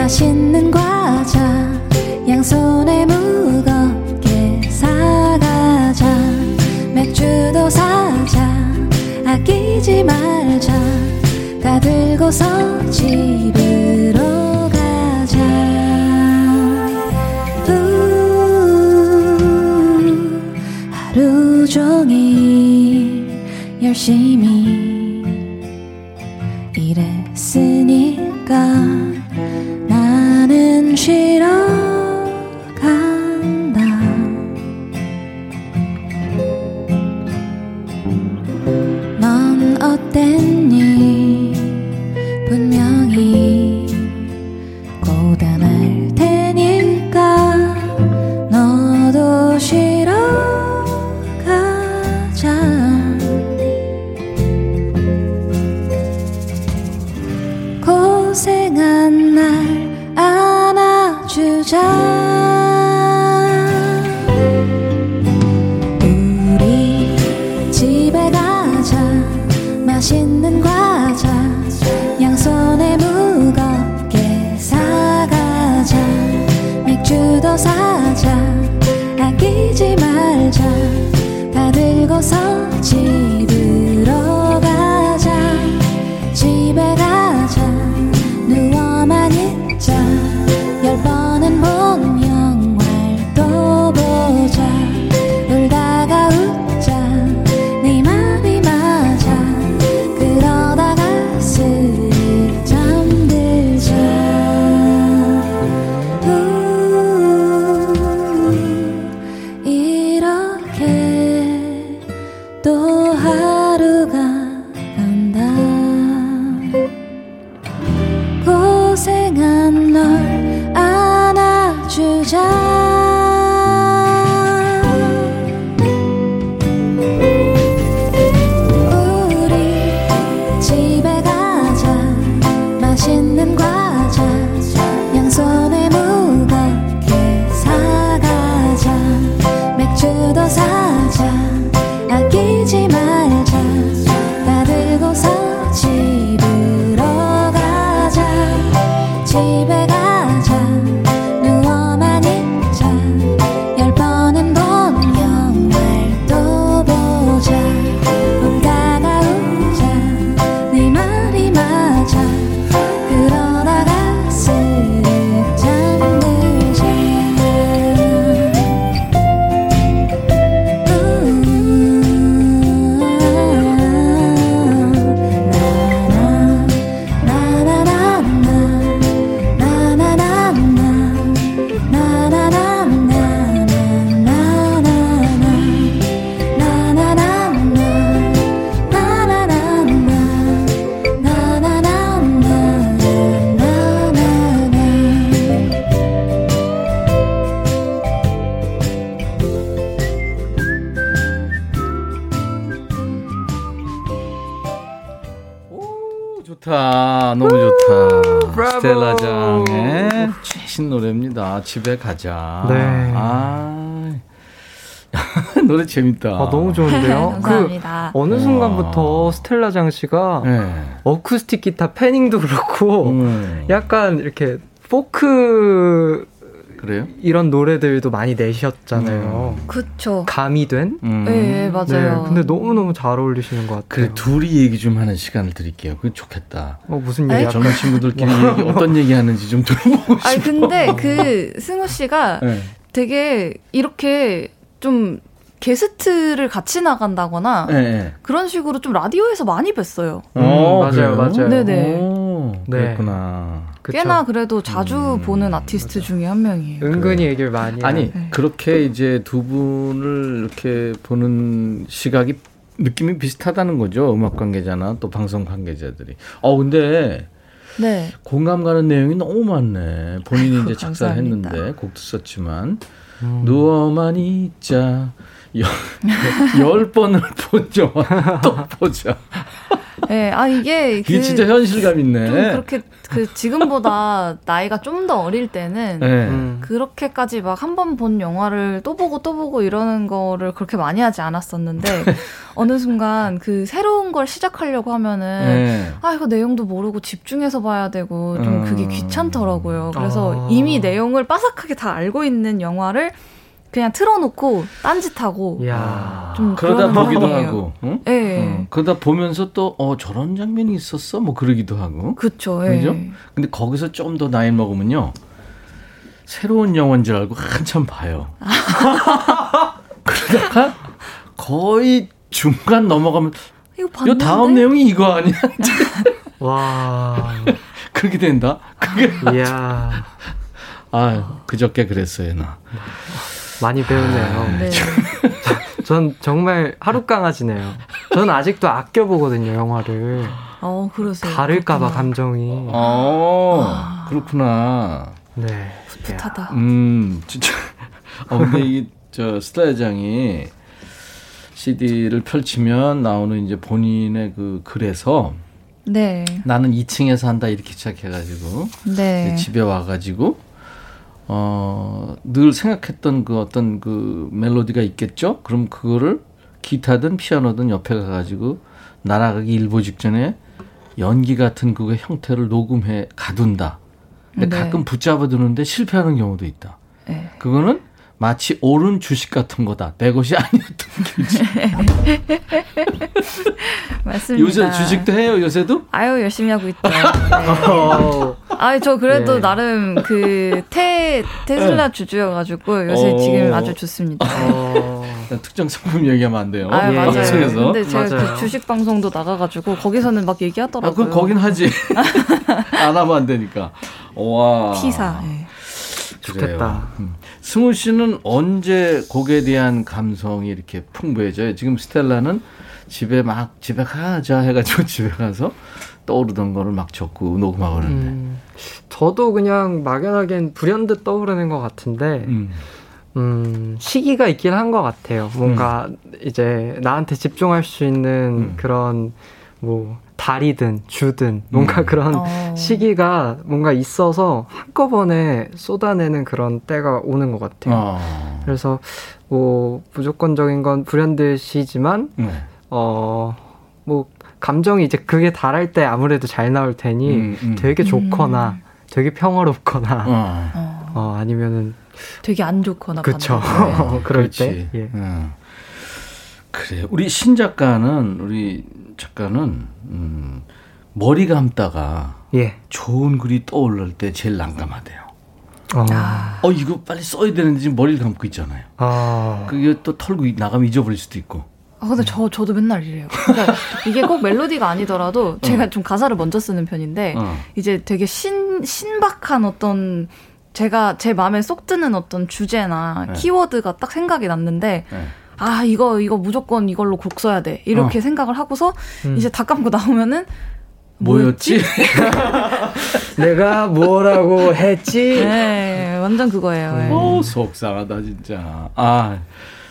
맛있는 과자 양손에 무겁게 사가자. 맥주도 사 아끼지 말자. 다 들고서 집으로 가자. 우, 하루 종일 열심히 집에 가자. 네. 아. 노래 재밌다. 아, 너무 좋은데요? 감사합니다. 그 어느 순간부터 스텔라 장 씨가 네. 어쿠스틱 기타 패닝도 그렇고 음. 약간 이렇게 포크 그래요? 이런 노래들도 많이 내셨잖아요. 그쵸. 감이 된? 음. 네, 맞아요. 근데 너무너무 잘 어울리시는 것 그래 같아요. 둘이 얘기 좀 하는 시간을 드릴게요. 그게 좋겠다. 어, 무슨? 얘기 젊은 친구들끼리 얘기, 어떤 얘기 하는지 좀 들어보고 싶어. 아니 근데 그 승우 씨가 네. 되게 이렇게 좀 게스트를 같이 나간다거나 네, 네. 그런 식으로 좀 라디오에서 많이 뵀어요. 음, 어, 맞아요, 그래요? 맞아요. 네네. 오, 네. 그랬구나. 그쵸? 꽤나 그래도 자주 음, 보는 아티스트 중에 한 명이에요. 은근히 얘기를 많이 아니 네. 그렇게 이제 두 분을 이렇게 보는 시각이 느낌이 비슷하다는 거죠. 음악 관계자나 또 방송 관계자들이. 어 근데 네. 공감 가는 내용이 너무 많네. 본인이 이제 작사를 감사합니다. 했는데 곡도 썼지만 음. 누워만 있자. 열, 열 번을 본 영화 또 보자. 네, 아 이게 이게 그 진짜 현실감 있네. 좀 그렇게 그 지금보다 나이가 좀 더 어릴 때는 네. 음. 그렇게까지 막 한 번 본 영화를 또 보고 또 보고 이러는 거를 그렇게 많이 하지 않았었는데 어느 순간 그 새로운 걸 시작하려고 하면은 네. 아 이거 내용도 모르고 집중해서 봐야 되고 좀 그게 음. 귀찮더라고요. 그래서 아. 이미 내용을 빠삭하게 다 알고 있는 영화를 그냥 틀어놓고 딴짓하고 좀 그러다 보기도 하고, 응? 네. 어, 그러다 보면서 또 어 저런 장면이 있었어, 뭐 그러기도 하고, 그렇죠. 그죠? 근데 거기서 좀 더 나이 먹으면요, 새로운 영화인 줄 알고 한참 봐요. 그러다가 거의 중간 넘어가면 이거 봤는데? 다음 내용이 이거 아니야? 와. 그렇게 된다. 그게 이야. 아, 그저께 그랬어요, 나. 많이 배우네요. 아, 네. 전 정말 하루 강아지네요. 저는 아직도 아껴 보거든요, 영화를. 어, 그러세요. 다를까봐 감정이. 어, 아. 그렇구나. 네. 풋풋하다. 음, 진짜. 어, 근데 이, 저, 스타장이 CD를 펼치면 나오는 이제 본인의 그 글에서 네. 나는 2층에 산다 이렇게 시작해가지고 네. 집에 와가지고 어, 늘 생각했던 그 어떤 그 멜로디가 있겠죠? 그럼 그거를 기타든 피아노든 옆에 가가지고 날아가기 일보 직전에 연기 같은 그거 형태를 녹음해 가둔다. 근데 네. 가끔 붙잡아 두는데 실패하는 경우도 있다. 네. 그거는 마치 옳은 주식 같은 거다. 내 것이 아니었던 거지. 맞습니다. 요새 주식도 해요, 요새도? 아유, 열심히 하고 있죠. 네. 아, 저 그래도 네. 나름 그 테, 테슬라 네. 주주여가지고 요새 어... 지금 아주 좋습니다. 어... 특정 상품 얘기하면 안 돼요. 아, 맞아요. 방송에서. 근데 제가 맞아요. 그 주식 방송도 나가가지고 거기서는 막 얘기하더라고요. 아, 그 거긴 하지. 안 하면 안 되니까. 와. T사. 네. 좋겠다. 음. 승우 씨는 언제 곡에 대한 감성이 이렇게 풍부해져요? 지금 스텔라는 집에 막 집에 가자 해가지고 집에 가서 떠오르던 거를 막 적고 녹음하고 그러는데. 음, 저도 그냥 막연하게 불현듯 떠오르는 것 같은데. 음. 음, 시기가 있긴 한 것 같아요. 뭔가 음. 이제 나한테 집중할 수 있는 음. 그런 뭐 달이든 주든 뭔가 음. 그런 어. 시기가 뭔가 있어서 한꺼번에 쏟아내는 그런 때가 오는 것 같아요. 어. 그래서 뭐 무조건적인 건 불현듯이지만 네. 어뭐 감정이 이제 그게 달할 때 아무래도 잘 나올 테니 음, 음. 되게 좋거나 음. 되게 평화롭거나 어. 어. 아니면은 되게 안 좋거나 그렇죠. 그럴 때. 예. 음. 그래. 우리 신 작가는 우리 작가는 음, 머리 감다가 예. 좋은 글이 떠올릴 때 제일 난감하대요. 아. 어 이거 빨리 써야 되는데 지금 머리를 감고 있잖아요. 아. 그게 또 털고 나가면 잊어버릴 수도 있고. 아 근데 저 저도 맨날 이래요. 그러니까 이게 꼭 멜로디가 아니더라도 어. 제가 어. 좀 가사를 먼저 쓰는 편인데 어. 이제 되게 신 신박한 어떤 제가 제 마음에 쏙 드는 어떤 주제나 네. 키워드가 딱 생각이 났는데 네. 아 이거 이거 무조건 이걸로 곡 써야 돼 이렇게 어. 생각을 하고서 음. 이제 다 감고 나오면은 뭐였지? 내가 뭐라고 했지? 네, 완전 그거예요. 네. 오, 속상하다 진짜. 아,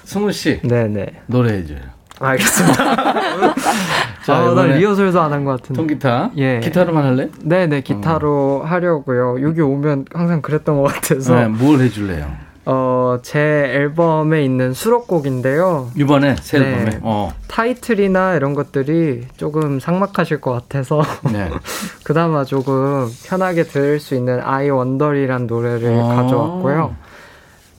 승우 씨, 네네 노래해줘요. 알겠습니다. 자, 아, 난 리허설도 안 한 것 같은데. 통기타? 예. 기타로만 할래? 네네, 기타로 어. 하려고요. 여기 오면 항상 그랬던 것 같아서. 네, 뭘 해줄래요? 어, 제 앨범에 있는 수록곡인데요. 이번에 새 네, 앨범에 어. 타이틀이나 이런 것들이 조금 상막하실 것 같아서 네. 그나마 조금 편하게 들을 수 있는 아이 원더리란 노래를 어. 가져왔고요.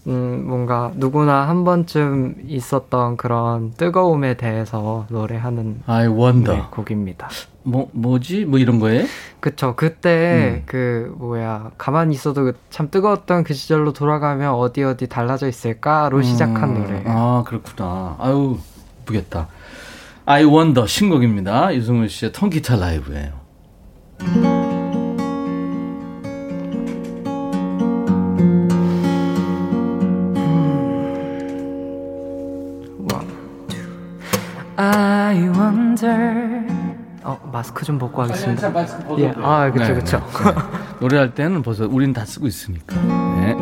음, 뭔가 누구나 한 번쯤 있었던 그런 뜨거움에 대해서 노래하는 I wonder 네, 곡입니다. 뭐 뭐지? 뭐 이런 거에? 그쵸. 그때 음. 그 뭐야 가만히 있어도 참 뜨거웠던 그 시절로 돌아가면 어디 어디 달라져 있을까로 음. 시작한 노래. 아 그렇구나. 아유 예쁘겠다. I wonder 신곡입니다. 유승훈 씨의 통기타 라이브예요. 마스크 좀 벗고 하겠습니다. 예. 아 그렇죠 그렇죠. 네, 네. 노래할 때는 벗어. 우린 다 쓰고 있으니까. 네.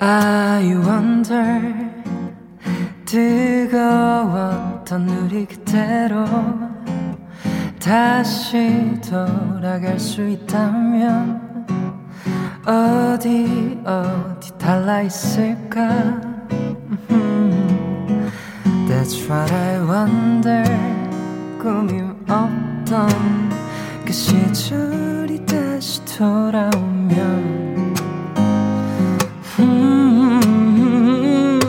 I wonder 뜨거웠던 우리 그대로 다시 돌아갈 수 있다면 어디 어디 달라 있을까? But I wonder 꿈이 없던 그 시절이 다시 돌아오면 음,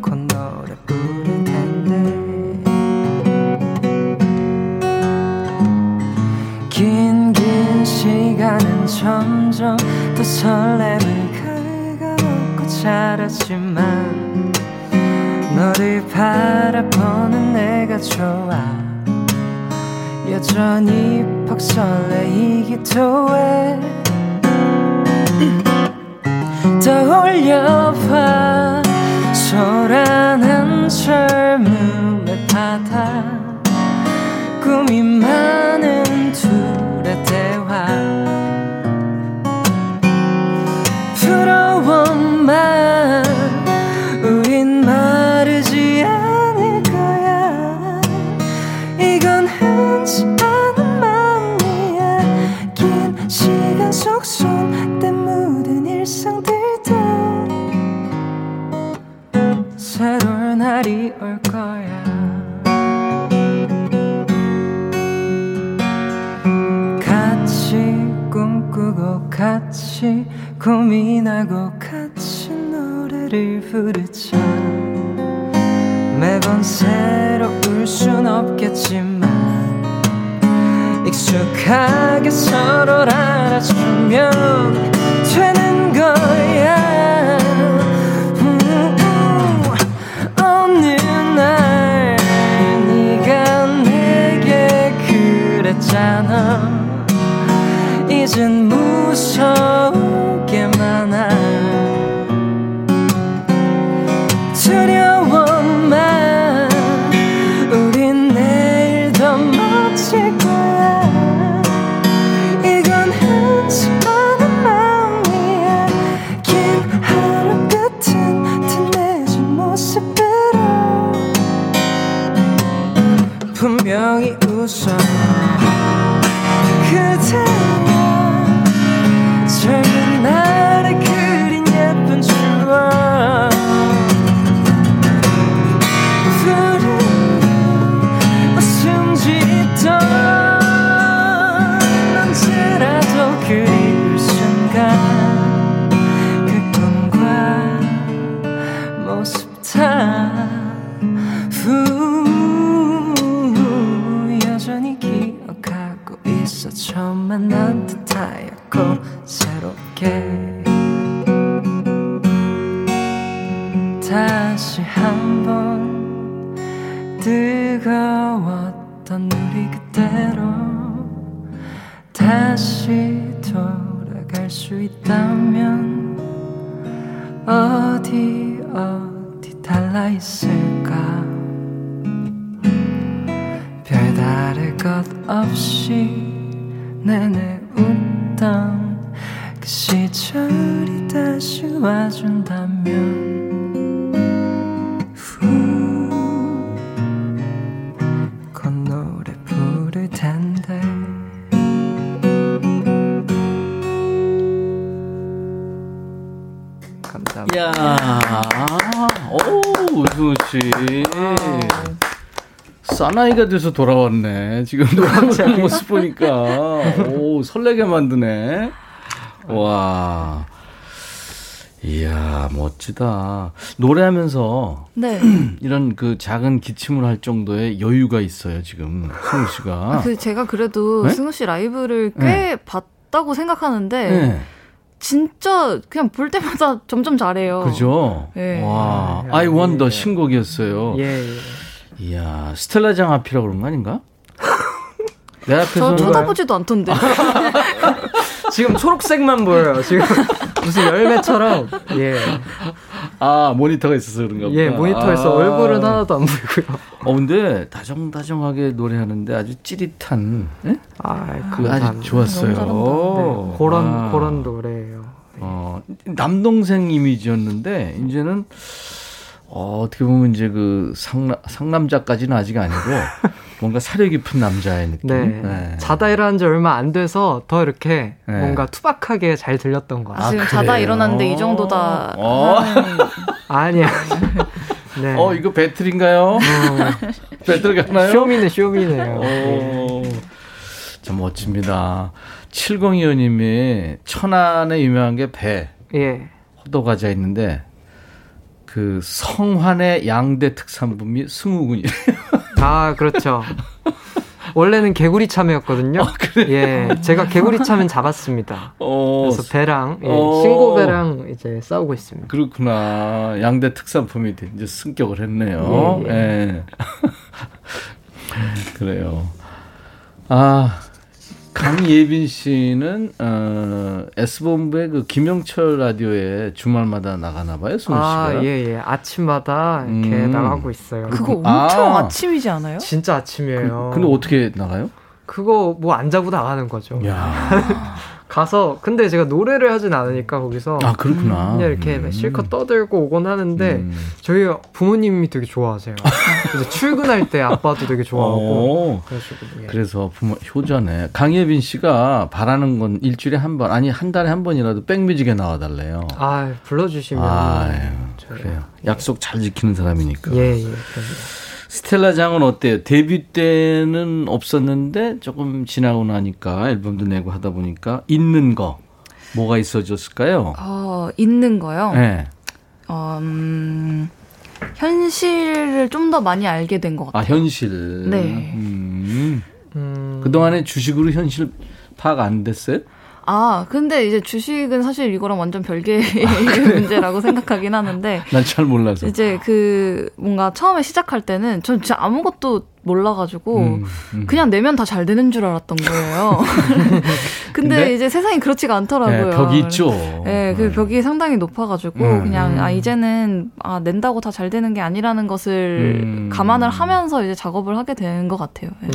곧 노래 부를 텐데. 긴 긴 시간은 점점 더 설렘을 긁어먹고 자랐지만 너를 바라보는 내가 좋아. 여전히 퍽 설레이기도 해 떠올려봐. 소란한 젊음의 바다. 꿈이 많은 둘의 대화. 부러워만 새로운 날이 올 거야. 같이 꿈꾸고 같이 고민하고 같이 노래를 부르자. 매번 새로울 순 없겠지만 익숙하게 서로를 알아주면 되는 거야 그랬잖아. 이젠 무서우 있다면 어디 어디 달라 있을까? 별다를 것 없이 내내 웃던 그 시절이 다시 와준다면 사나이가 돼서 돌아왔네. 지금 노래하는 모습 보니까. 오, 설레게 만드네. 와. 이야, 멋지다. 노래하면서 네. 이런 그 작은 기침을 할 정도의 여유가 있어요, 지금. 승우 씨가. 그 제가 그래도 네? 승우 씨 라이브를 꽤 네. 봤다고 생각하는데 네. 진짜 그냥 볼 때마다 점점 잘해요. 그죠? 네. 와, 아, I 예, Wonder 예. 신곡이었어요. 예, 예. 이야, 스텔라장 앞이라고 그런 거 아닌가? 내저 앞에서 쳐다보지도 않던데. 지금 초록색만 보여요. 지금 무슨 열매처럼. 예. 아 모니터가 있어서 그런가 보다. 예, 모니터에서 아. 얼굴은 하나도 안 보이고요. 어 근데 다정다정하게 노래하는데 아주 찌릿한 예? 아, 그. 아주 좋았어요. 네, 그런 아. 그런 노래예요. 어, 남동생 이미지였는데 이제는 어, 어떻게 보면 이제 그 상남, 상남자까지는 아직 아니고 뭔가 사려 깊은 남자의 느낌. 네. 자다 일어난 지 얼마 안 돼서 더 이렇게 네. 뭔가 투박하게 잘 들렸던 것 아, 같아요. 지금 그래요? 자다 일어났는데 이 정도다. 어. 하는 아니야. 네. 어 이거 배틀인가요? 배틀 가나요? 쇼미네 쇼미네요. 오, 참 멋집니다. 7025님이 천안에 유명한 게 배, 예. 호도과자 있는데 그 성환의 양대 특산품이 승우군이래요. 아, 그렇죠. 원래는 개구리 참외였거든요. 아, 예, 제가 개구리 참외 잡았습니다. 어. 그래서 배랑 예, 어. 신고배랑 이제 싸우고 있습니다. 그렇구나. 양대 특산품이 이제 승격을 했네요. 예. 예. 예. 그래요. 아. 강예빈 씨는 어, S본부의 그 김영철 라디오에 주말마다 나가나 봐요, 승우 씨가. 아, 예, 예. 아침마다 이렇게 음. 나가고 있어요. 그거 엄청 아. 침이지 않아요? 진짜 아침이에요. 그, 근데 어떻게 나가요? 그거 뭐 안 자고 나가는 거죠. 가서 근데 제가 노래를 하진 않으니까 거기서 아 그렇구나 그냥 이렇게 음. 실컷 떠들고 오곤 하는데 음. 저희 부모님이 되게 좋아하세요. 그래서 출근할 때 아빠도 되게 좋아하고 예. 그래서 부모 효자네 강예빈 씨가 바라는 건 일주일에 한 번 아니 한 달에 한 번이라도 백뮤직에 나와달래요. 아 불러주시면 아, 그래요 약속 잘 지키는 사람이니까. 예예. 예, 스텔라 장은 어때요? 데뷔 때는 없었는데 조금 지나고 나니까 앨범도 내고 하다 보니까 있는 거 뭐가 있어졌을까요? 어, 있는 거요? 네. 어, 음, 현실을 좀 더 많이 알게 된 것 같아요. 아, 현실. 네. 음. 음. 그동안에 주식으로 현실 파악 안 됐어요? 아, 근데 이제 주식은 사실 이거랑 완전 별개의 아, 문제라고 생각하긴 하는데. 난 잘 몰라서. 이제 그 뭔가 처음에 시작할 때는 전 진짜 아무것도 몰라가지고 음, 음. 그냥 내면 다 잘 되는 줄 알았던 거예요. 근데, 근데, 이제 세상이 그렇지가 않더라고요. 네, 벽이 있죠. 네, 그 네. 벽이 상당히 높아가지고 음, 그냥 아 이제는 아 낸다고 다 잘 되는 게 아니라는 것을 음. 감안을 하면서 이제 작업을 하게 되는 것 같아요. 네.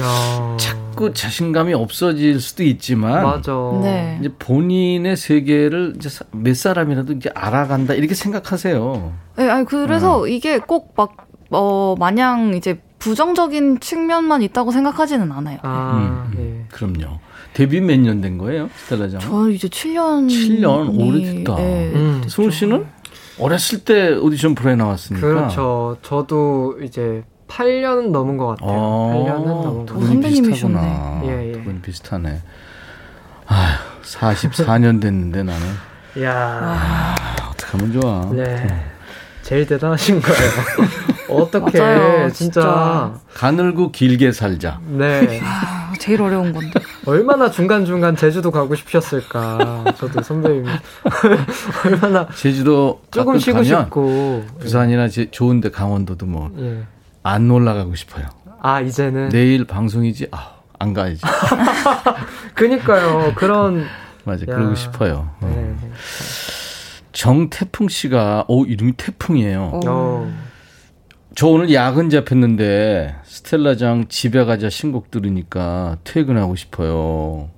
자꾸 자신감이 없어질 수도 있지만 맞아. 네. 이제 본인의 세계를 이제 몇 사람이라도 이제 알아간다 이렇게 생각하세요. 네, 아니 그래서 어. 이게 꼭막 어, 마냥 이제 부정적인 측면만 있다고 생각하지는 않아요. 아, 음, 음. 네. 그럼요. 데뷔 몇 년 된 거예요, 스텔라장? 저 이제 7년. 7년 오래됐다. 네, 음. 승우 씨는 어렸을 때 오디션 프로에 나왔으니까. 그렇죠. 저도 이제 8년 넘은 것 같아요. 아, 8년은 넘은 것 같아요. 선배님이셨네. 예, 예. 두분 비슷하네. 아휴, 44년 됐는데 나는. 야 아, 어떡하면 좋아. 네. 제일 대단하신 거예요. 어떻게 진짜. 진짜 가늘고 길게 살자. 네. 아, 제일 어려운 건데. 얼마나 중간 중간 제주도 가고 싶으셨을까. 저도 선배님 얼마나 제주도 조금 쉬고 싶고 부산이나 제, 좋은데 강원도도 뭐안 예. 올라가고 싶어요. 아 이제는 내일 방송이지. 아, 안 가야지. 그니까요. 그런 맞아. 야. 그러고 싶어요. 네. 어. 정태풍 씨가 오 이름이 태풍이에요. 오. 저 오늘 야근 잡혔는데 스텔라장 집에 가자 신곡 들으니까 퇴근하고 싶어요.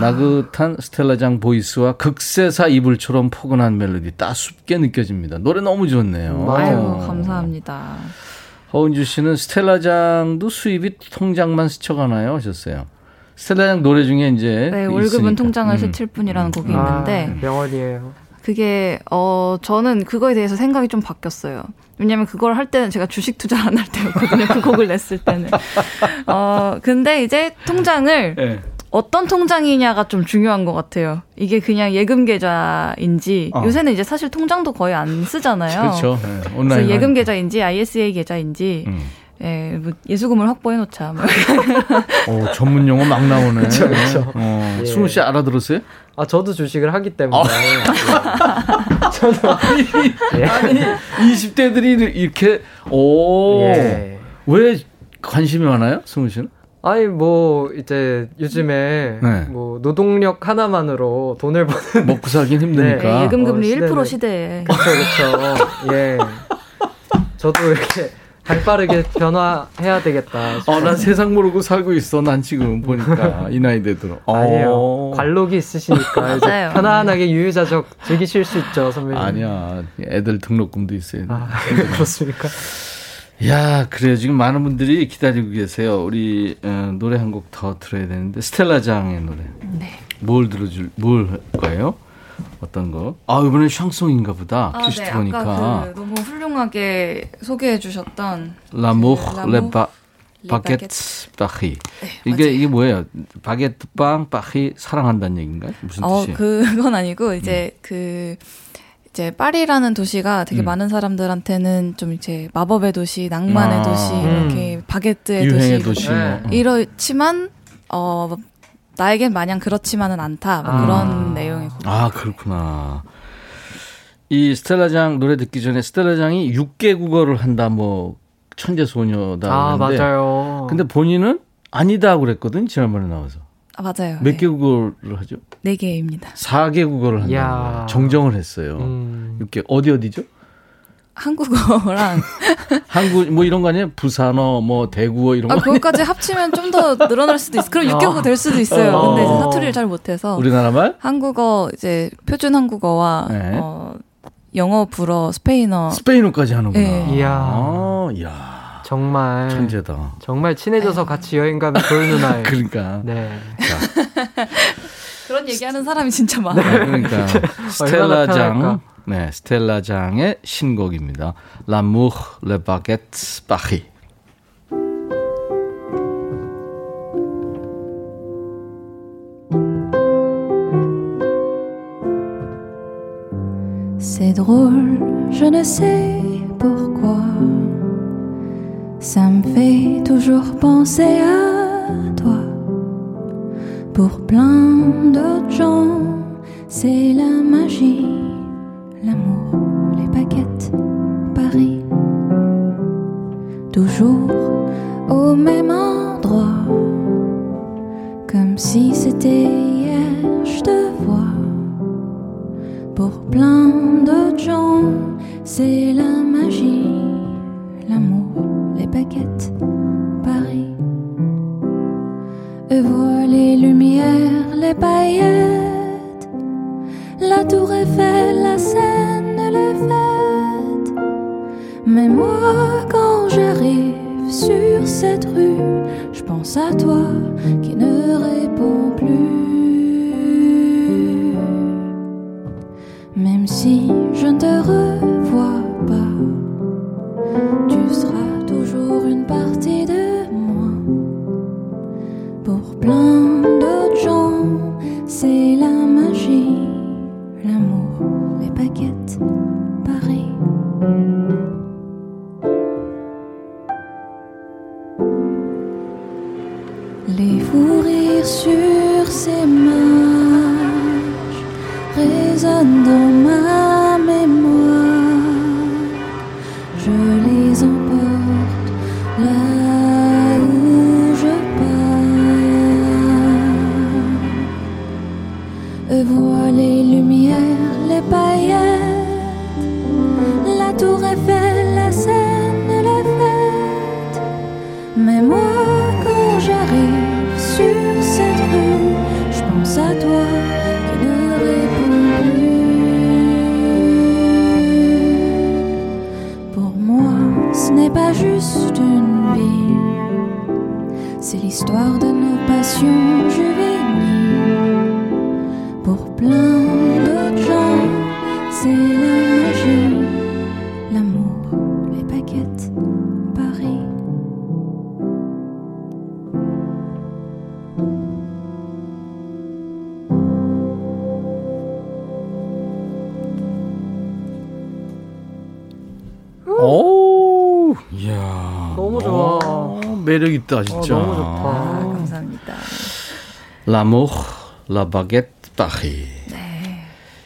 나긋한 스텔라장 보이스와 극세사 이불처럼 포근한 멜로디 따숩게 느껴집니다. 노래 너무 좋네요. 아유 감사합니다. 허은주 씨는 스텔라장도 수입이 통장만 스쳐가나요? 하셨어요. 스텔라장 노래 중에 이제 네, 월급은 통장을 음. 스칠 뿐이라는 곡이 아, 있는데 명언이에요. 그게 어 저는 그거에 대해서 생각이 좀 바뀌었어요. 왜냐면 그걸 할 때는 제가 주식 투자 안 할 때였거든요. 그 곡을 냈을 때는. 어 근데 이제 통장을 네. 어떤 통장이냐가 좀 중요한 것 같아요. 이게 그냥 예금 계좌인지 어. 요새는 이제 사실 통장도 거의 안 쓰잖아요. 그렇죠. 네, 온라인 그래서 예금 계좌인지 ISA 계좌인지 음. 예, 뭐 예수금을 확보해 놓자. 뭐. 어, 전문 용어 막 나오네. 그렇죠, 그렇죠. 어, 예. 승우 씨 알아들었어요? 아, 저도 주식을 하기 때문에. 아. 예. 저도 아니, 예. 아니 20대들이 이렇게 오. 예. 왜 관심이 많아요? 승우 씨는? 아니 뭐 이제 요즘에 네. 뭐 노동력 하나만으로 돈을 버는 먹고 살긴 힘드니까 네, 예금 금리 어, 1% 시대에 그렇죠 그렇죠 예 저도 이렇게 발 빠르게 변화해야 되겠다. 어, 난 세상 모르고 살고 있어. 난 지금 보니까 이 나이 되도록. 아니에요. 어. 관록이 있으시니까 이제 편안하게 유유자적 즐기실 수 있죠, 선배님. 아니야. 애들 등록금도 있어요. 아, 그렇습니까? 야, 그래요. 지금 많은 분들이 기다리고 계세요. 우리 어, 노래 한 곡 더 들어야 되는데 스텔라 장의 노래. 네. 뭘 들어줄 뭘 거예요? 어떤 거? 아 이번에 샹송인가 보다. 아, 네, 보니까. 아까 그 너무 훌륭하게 소개해 주셨던 라모 레바 바게트 파히. 네, 이게 맞아요. 이게 뭐예요? 바게트 빵 파히 사랑한다는 얘기인가요? 무슨 어, 뜻이에요? 그건 아니고 이제 음. 그 이제 파리라는 도시가 되게 음. 많은 사람들한테는 좀 이제 마법의 도시, 낭만의 아. 도시, 이렇게 음. 바게트의 도시, 도시 뭐. 네. 이렇지만 어 나에겐 마냥 그렇지만은 않다 뭐 아. 그런 내용의 곡. 아 그렇구나. 이 스텔라장 노래 듣기 전에 스텔라장이 6개 국어를 한다 뭐 천재 소녀다 아 맞아요. 근데 본인은 아니다 그랬거든 지난번에 나와서. 아 맞아요. 몇개 국어를 하죠? 4개입니다. 4개 국어를 한다. 정정을 했어요. 음. 6개 어디 어디죠? 한국어랑 한국 뭐 이런 거 아니에요? 부산어 뭐 대구어 이런 아, 거. 아, 그것까지 합치면 좀 더 늘어날 수도 있어. 그럼 6개국 어 될 수도 있어요. 어. 근데 이제 사투리를 잘 못해서 우리나라 말? 한국어 이제 표준 한국어와 네. 어, 영어, 불어, 스페인어. 스페인어까지 하는구나. 네. 이야. 아, 이야. 정말 천재다. 정말 친해져서 같이 여행 가면 좋은 누나예요. 그러니까. 네. 그런 얘기하는 사람이 진짜 많아요. 네, 그러니까 스텔라장, 네, 스텔라장의 신곡입니다. L'amour, le baguette, Paris. C'est drôle, je ne sais pourquoi. Ça me fait toujours penser à toi. Pour plein d'autres gens, c'est la magie, Toujours au même endroit, comme si c'était hier, je te vois. Pour plein d'autres gens, c'est la magie, pense à toi qui ne 매력 있다, 진짜. 어, 너무 좋다. 아, 감사합니다. L'amour, la baguette, Paris.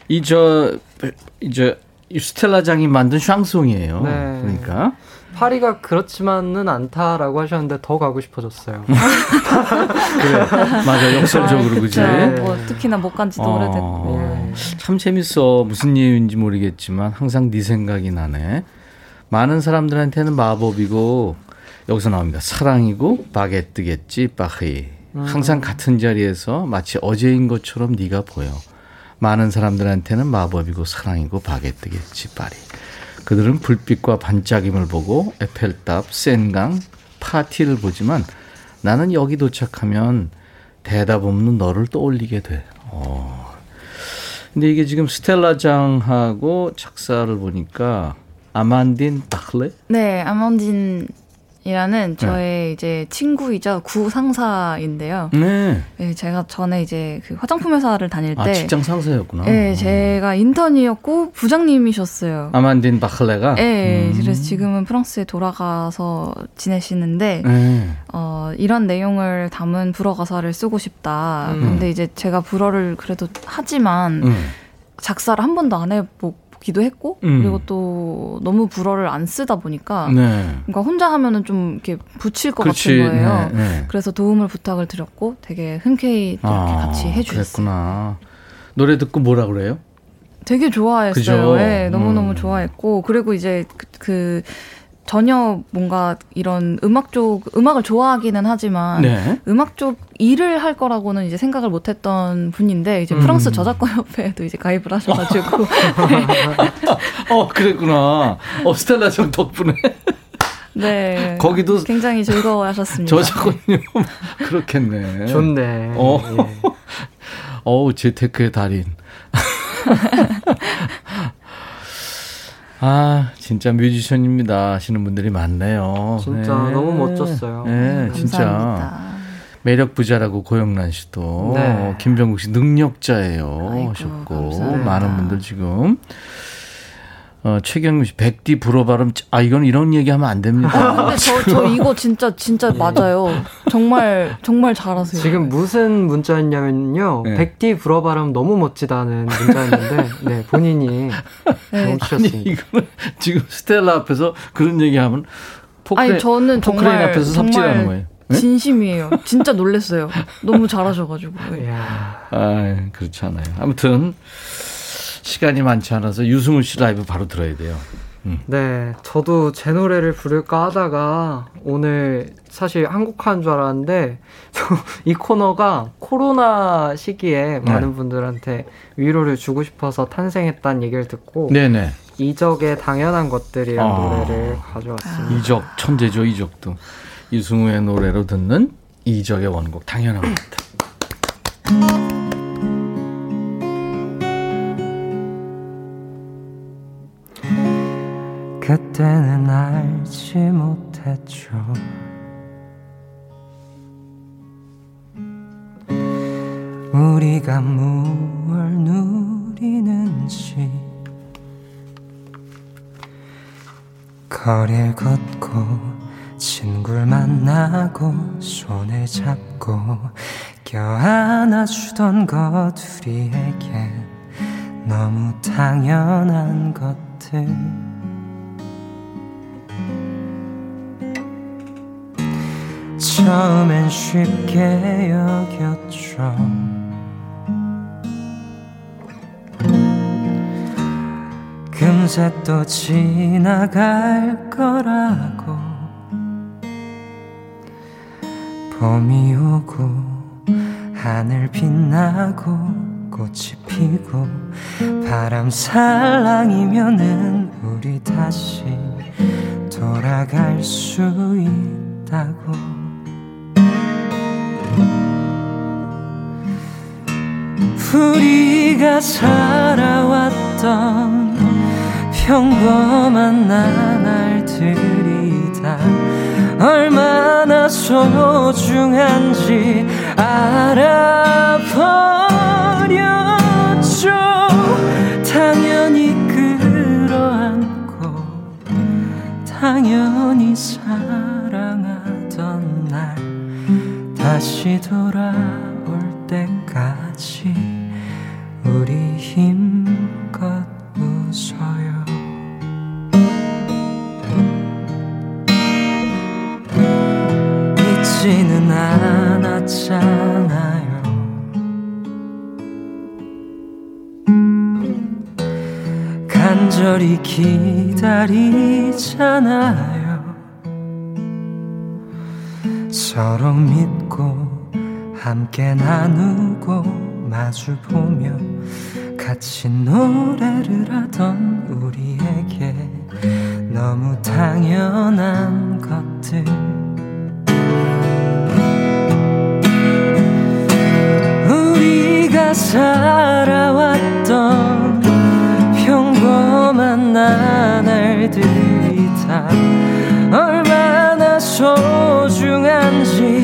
이저 이제 스텔라장이 만든 샹송이에요. 네. 그러니까 파리가 그렇지만은 않다라고 하셨는데 더 가고 싶어졌어요. 그래 맞아 역설적으로 그지. 네, 뭐 특히나 못 간 지도 어, 오래됐고. 네. 참 재밌어 무슨 이유인지 모르겠지만 항상 네 생각이 나네. 많은 사람들한테는 마법이고 여기서 나옵니다. 사랑이고 바게뜨겠지 파리. 항상 같은 자리에서 마치 어제인 것처럼 네가 보여. 많은 사람들한테는 마법이고 사랑이고 바게뜨겠지 파리. 그들은 불빛과 반짝임을 보고 에펠탑, 센강, 파티를 보지만 나는 여기 도착하면 대답 없는 너를 떠올리게 돼. 어. 근데 이게 지금 스텔라 장하고 작사를 보니까 아만딘 바클레? 네, 아몬딘 이라는 네. 저의 네. 이제 친구이자 구 상사인데요. 네. 네. 제가 전에 이제 그 화장품 회사를 다닐 아, 때 아, 직장 상사였구나. 네, 어. 제가 인턴이었고 부장님이셨어요. 아만딘 바클레가. 네, 음. 그래서 지금은 프랑스에 돌아가서 지내시는데 네. 어, 이런 내용을 담은 불어 가사를 쓰고 싶다. 음. 근데 이제 제가 불어를 그래도 하지만 음. 작사를 한 번도 안 해보고 기도 했고 음. 그리고 또 너무 불어를 안 쓰다 보니까 네. 그러니까 혼자 하면은 좀 이렇게 붙일 것 그렇지. 같은 거예요. 네, 네. 그래서 도움을 부탁을 드렸고 되게 흔쾌히 이렇게 아, 같이 해주셨어요. 그랬구나. 노래 듣고 뭐라 그래요? 되게 좋아했어요. 네, 너무 너무 음. 좋아했고 그리고 이제 그, 그 전혀 뭔가 이런 음악 쪽 음악을 좋아하기는 하지만 네. 음악 쪽 일을 할 거라고는 이제 생각을 못 했던 분인데 이제 프랑스 음. 저작권 협회에도 이제 가입을 하셔 가지고. 어 그랬구나. 어 스텔라 정 덕분에. 네. 거기도 굉장히 즐거워하셨습니다. 저작권료. 그렇겠네. 좋네. 어. 예. 어우 재테크의 달인 아, 진짜 뮤지션입니다 하시는 분들이 많네요. 진짜 네. 너무 멋졌어요. 네, 진짜. 매력 부자라고 고영란 씨도 네. 김정국 씨 능력자예요 아이고, 하셨고 감사합니다. 많은 분들 지금 어, 최경민 씨, 백디 불어 발음, 아, 이건 이런 얘기 하면 안 됩니다. 아, 근데 저, 저 이거 진짜, 진짜 네. 맞아요. 정말, 정말 잘하세요. 지금 무슨 문자였냐면요. 네. 백디 불어 발음 너무 멋지다는 문자였는데, 네, 본인이 네. 아니, 이거는 지금 스텔라 앞에서 그런 얘기 하면 포크레, 아니, 저는 포크레인 정말, 앞에서 삽질하는 거예요. 네? 진심이에요. 진짜 놀랬어요. 너무 잘하셔가지고. 아, 그렇지 않아요. 아무튼, 시간이 많지 않아서 유승훈 씨 라이브 바로 들어야 돼요. 음. 네, 저도 제 노래를 부를까 하다가 오늘 사실 한국한 줄 알았는데 이 코너가 코로나 시기에 네. 많은 분들한테 위로를 주고 싶어서 탄생했다는 얘기를 듣고 네네. 이적의 당연한 것들이란 아, 노래를 가져왔습니다. 이적 천재죠 이적도 이승우의 노래로 듣는 이적의 원곡 당연한 것들. 그때는 알지 못했죠. 우리가 무얼 누리는지 거리를 걷고 친구를 만나고 손을 잡고 껴안아주던 것 우리에겐 너무 당연한 것들 처음엔 쉽게 여겼죠. 금세 또 지나갈 거라고 봄이 오고 하늘 빛나고 꽃이 피고 바람 살랑이면은 우리 다시 돌아갈 수 있다고 우리가 살아왔던 평범한 나날들이 다. 얼마나 소중한지 알아버렸죠. 당연히 끌어안고 당연히 사랑하던 날 다시 돌아올 때까지 기다리잖아요. 서로 믿고 함께 나누고 마주 보며 같이 노래를 하던 우리에게 너무 당연한 것들. 우리가 살아왔던 만난 날들이 다 얼마나 소중한지.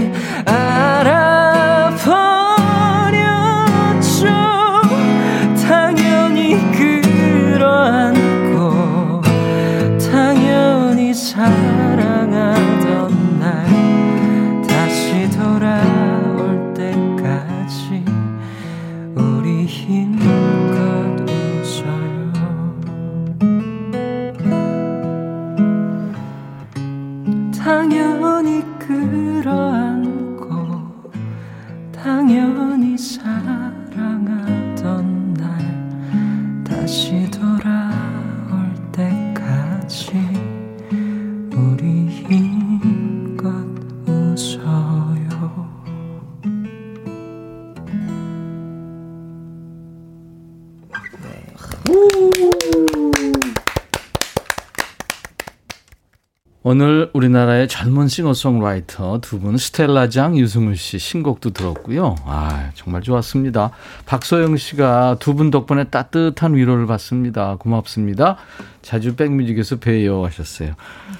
우리나라의 젊은 싱어송라이터 두 분 스텔라 장 유승우 씨 신곡도 들었고요. 아 정말 좋았습니다. 박소영 씨가 두 분 덕분에 따뜻한 위로를 받습니다. 고맙습니다. 자주 백뮤직에서 뵈요 하셨어요.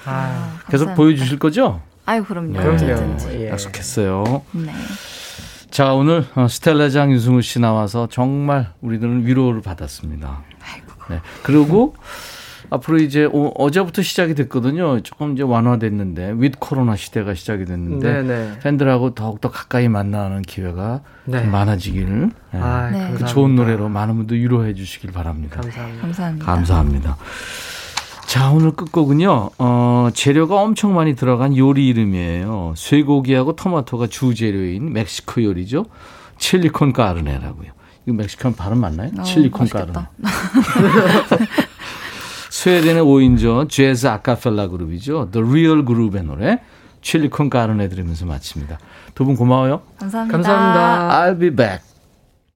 아, 계속 감사합니다. 보여주실 거죠? 아유 그럼요. 네. 그럼요. 예. 약속했어요. 네. 자 오늘 어, 스텔라 장 유승우 씨 나와서 정말 우리들은 위로를 받았습니다. 아이고. 네. 그리고 앞으로 이제 어, 제부터 시작이 됐거든요. 조금 이제 완화됐는데 윗 코로나 시대가 시작이 됐는데 네네. 팬들하고 더욱더 가까이 만나는 기회가 네. 많아지기를 네. 아, 네. 그 좋은 노래로 많은 분들 위로해 주시길 바랍니다. 감사합니다. 감사합니다. 감사합니다. 자, 오늘 끝곡은요, 어, 재료가 엄청 많이 들어간 요리 이름이에요. 쇠고기하고 토마토가 주재료인 멕시코 요리죠. 칠리콘 까르네라고요. 이거 멕시칸 발음 맞나요? 어, 칠리콘 까르네. 스웨덴의 5인조 재즈 아카펠라 그룹이죠. The Real 그룹의 노래 칠리콘 까르네 들으면서 마칩니다. 두 분 고마워요. 감사합니다. 감사합니다. I'll be back.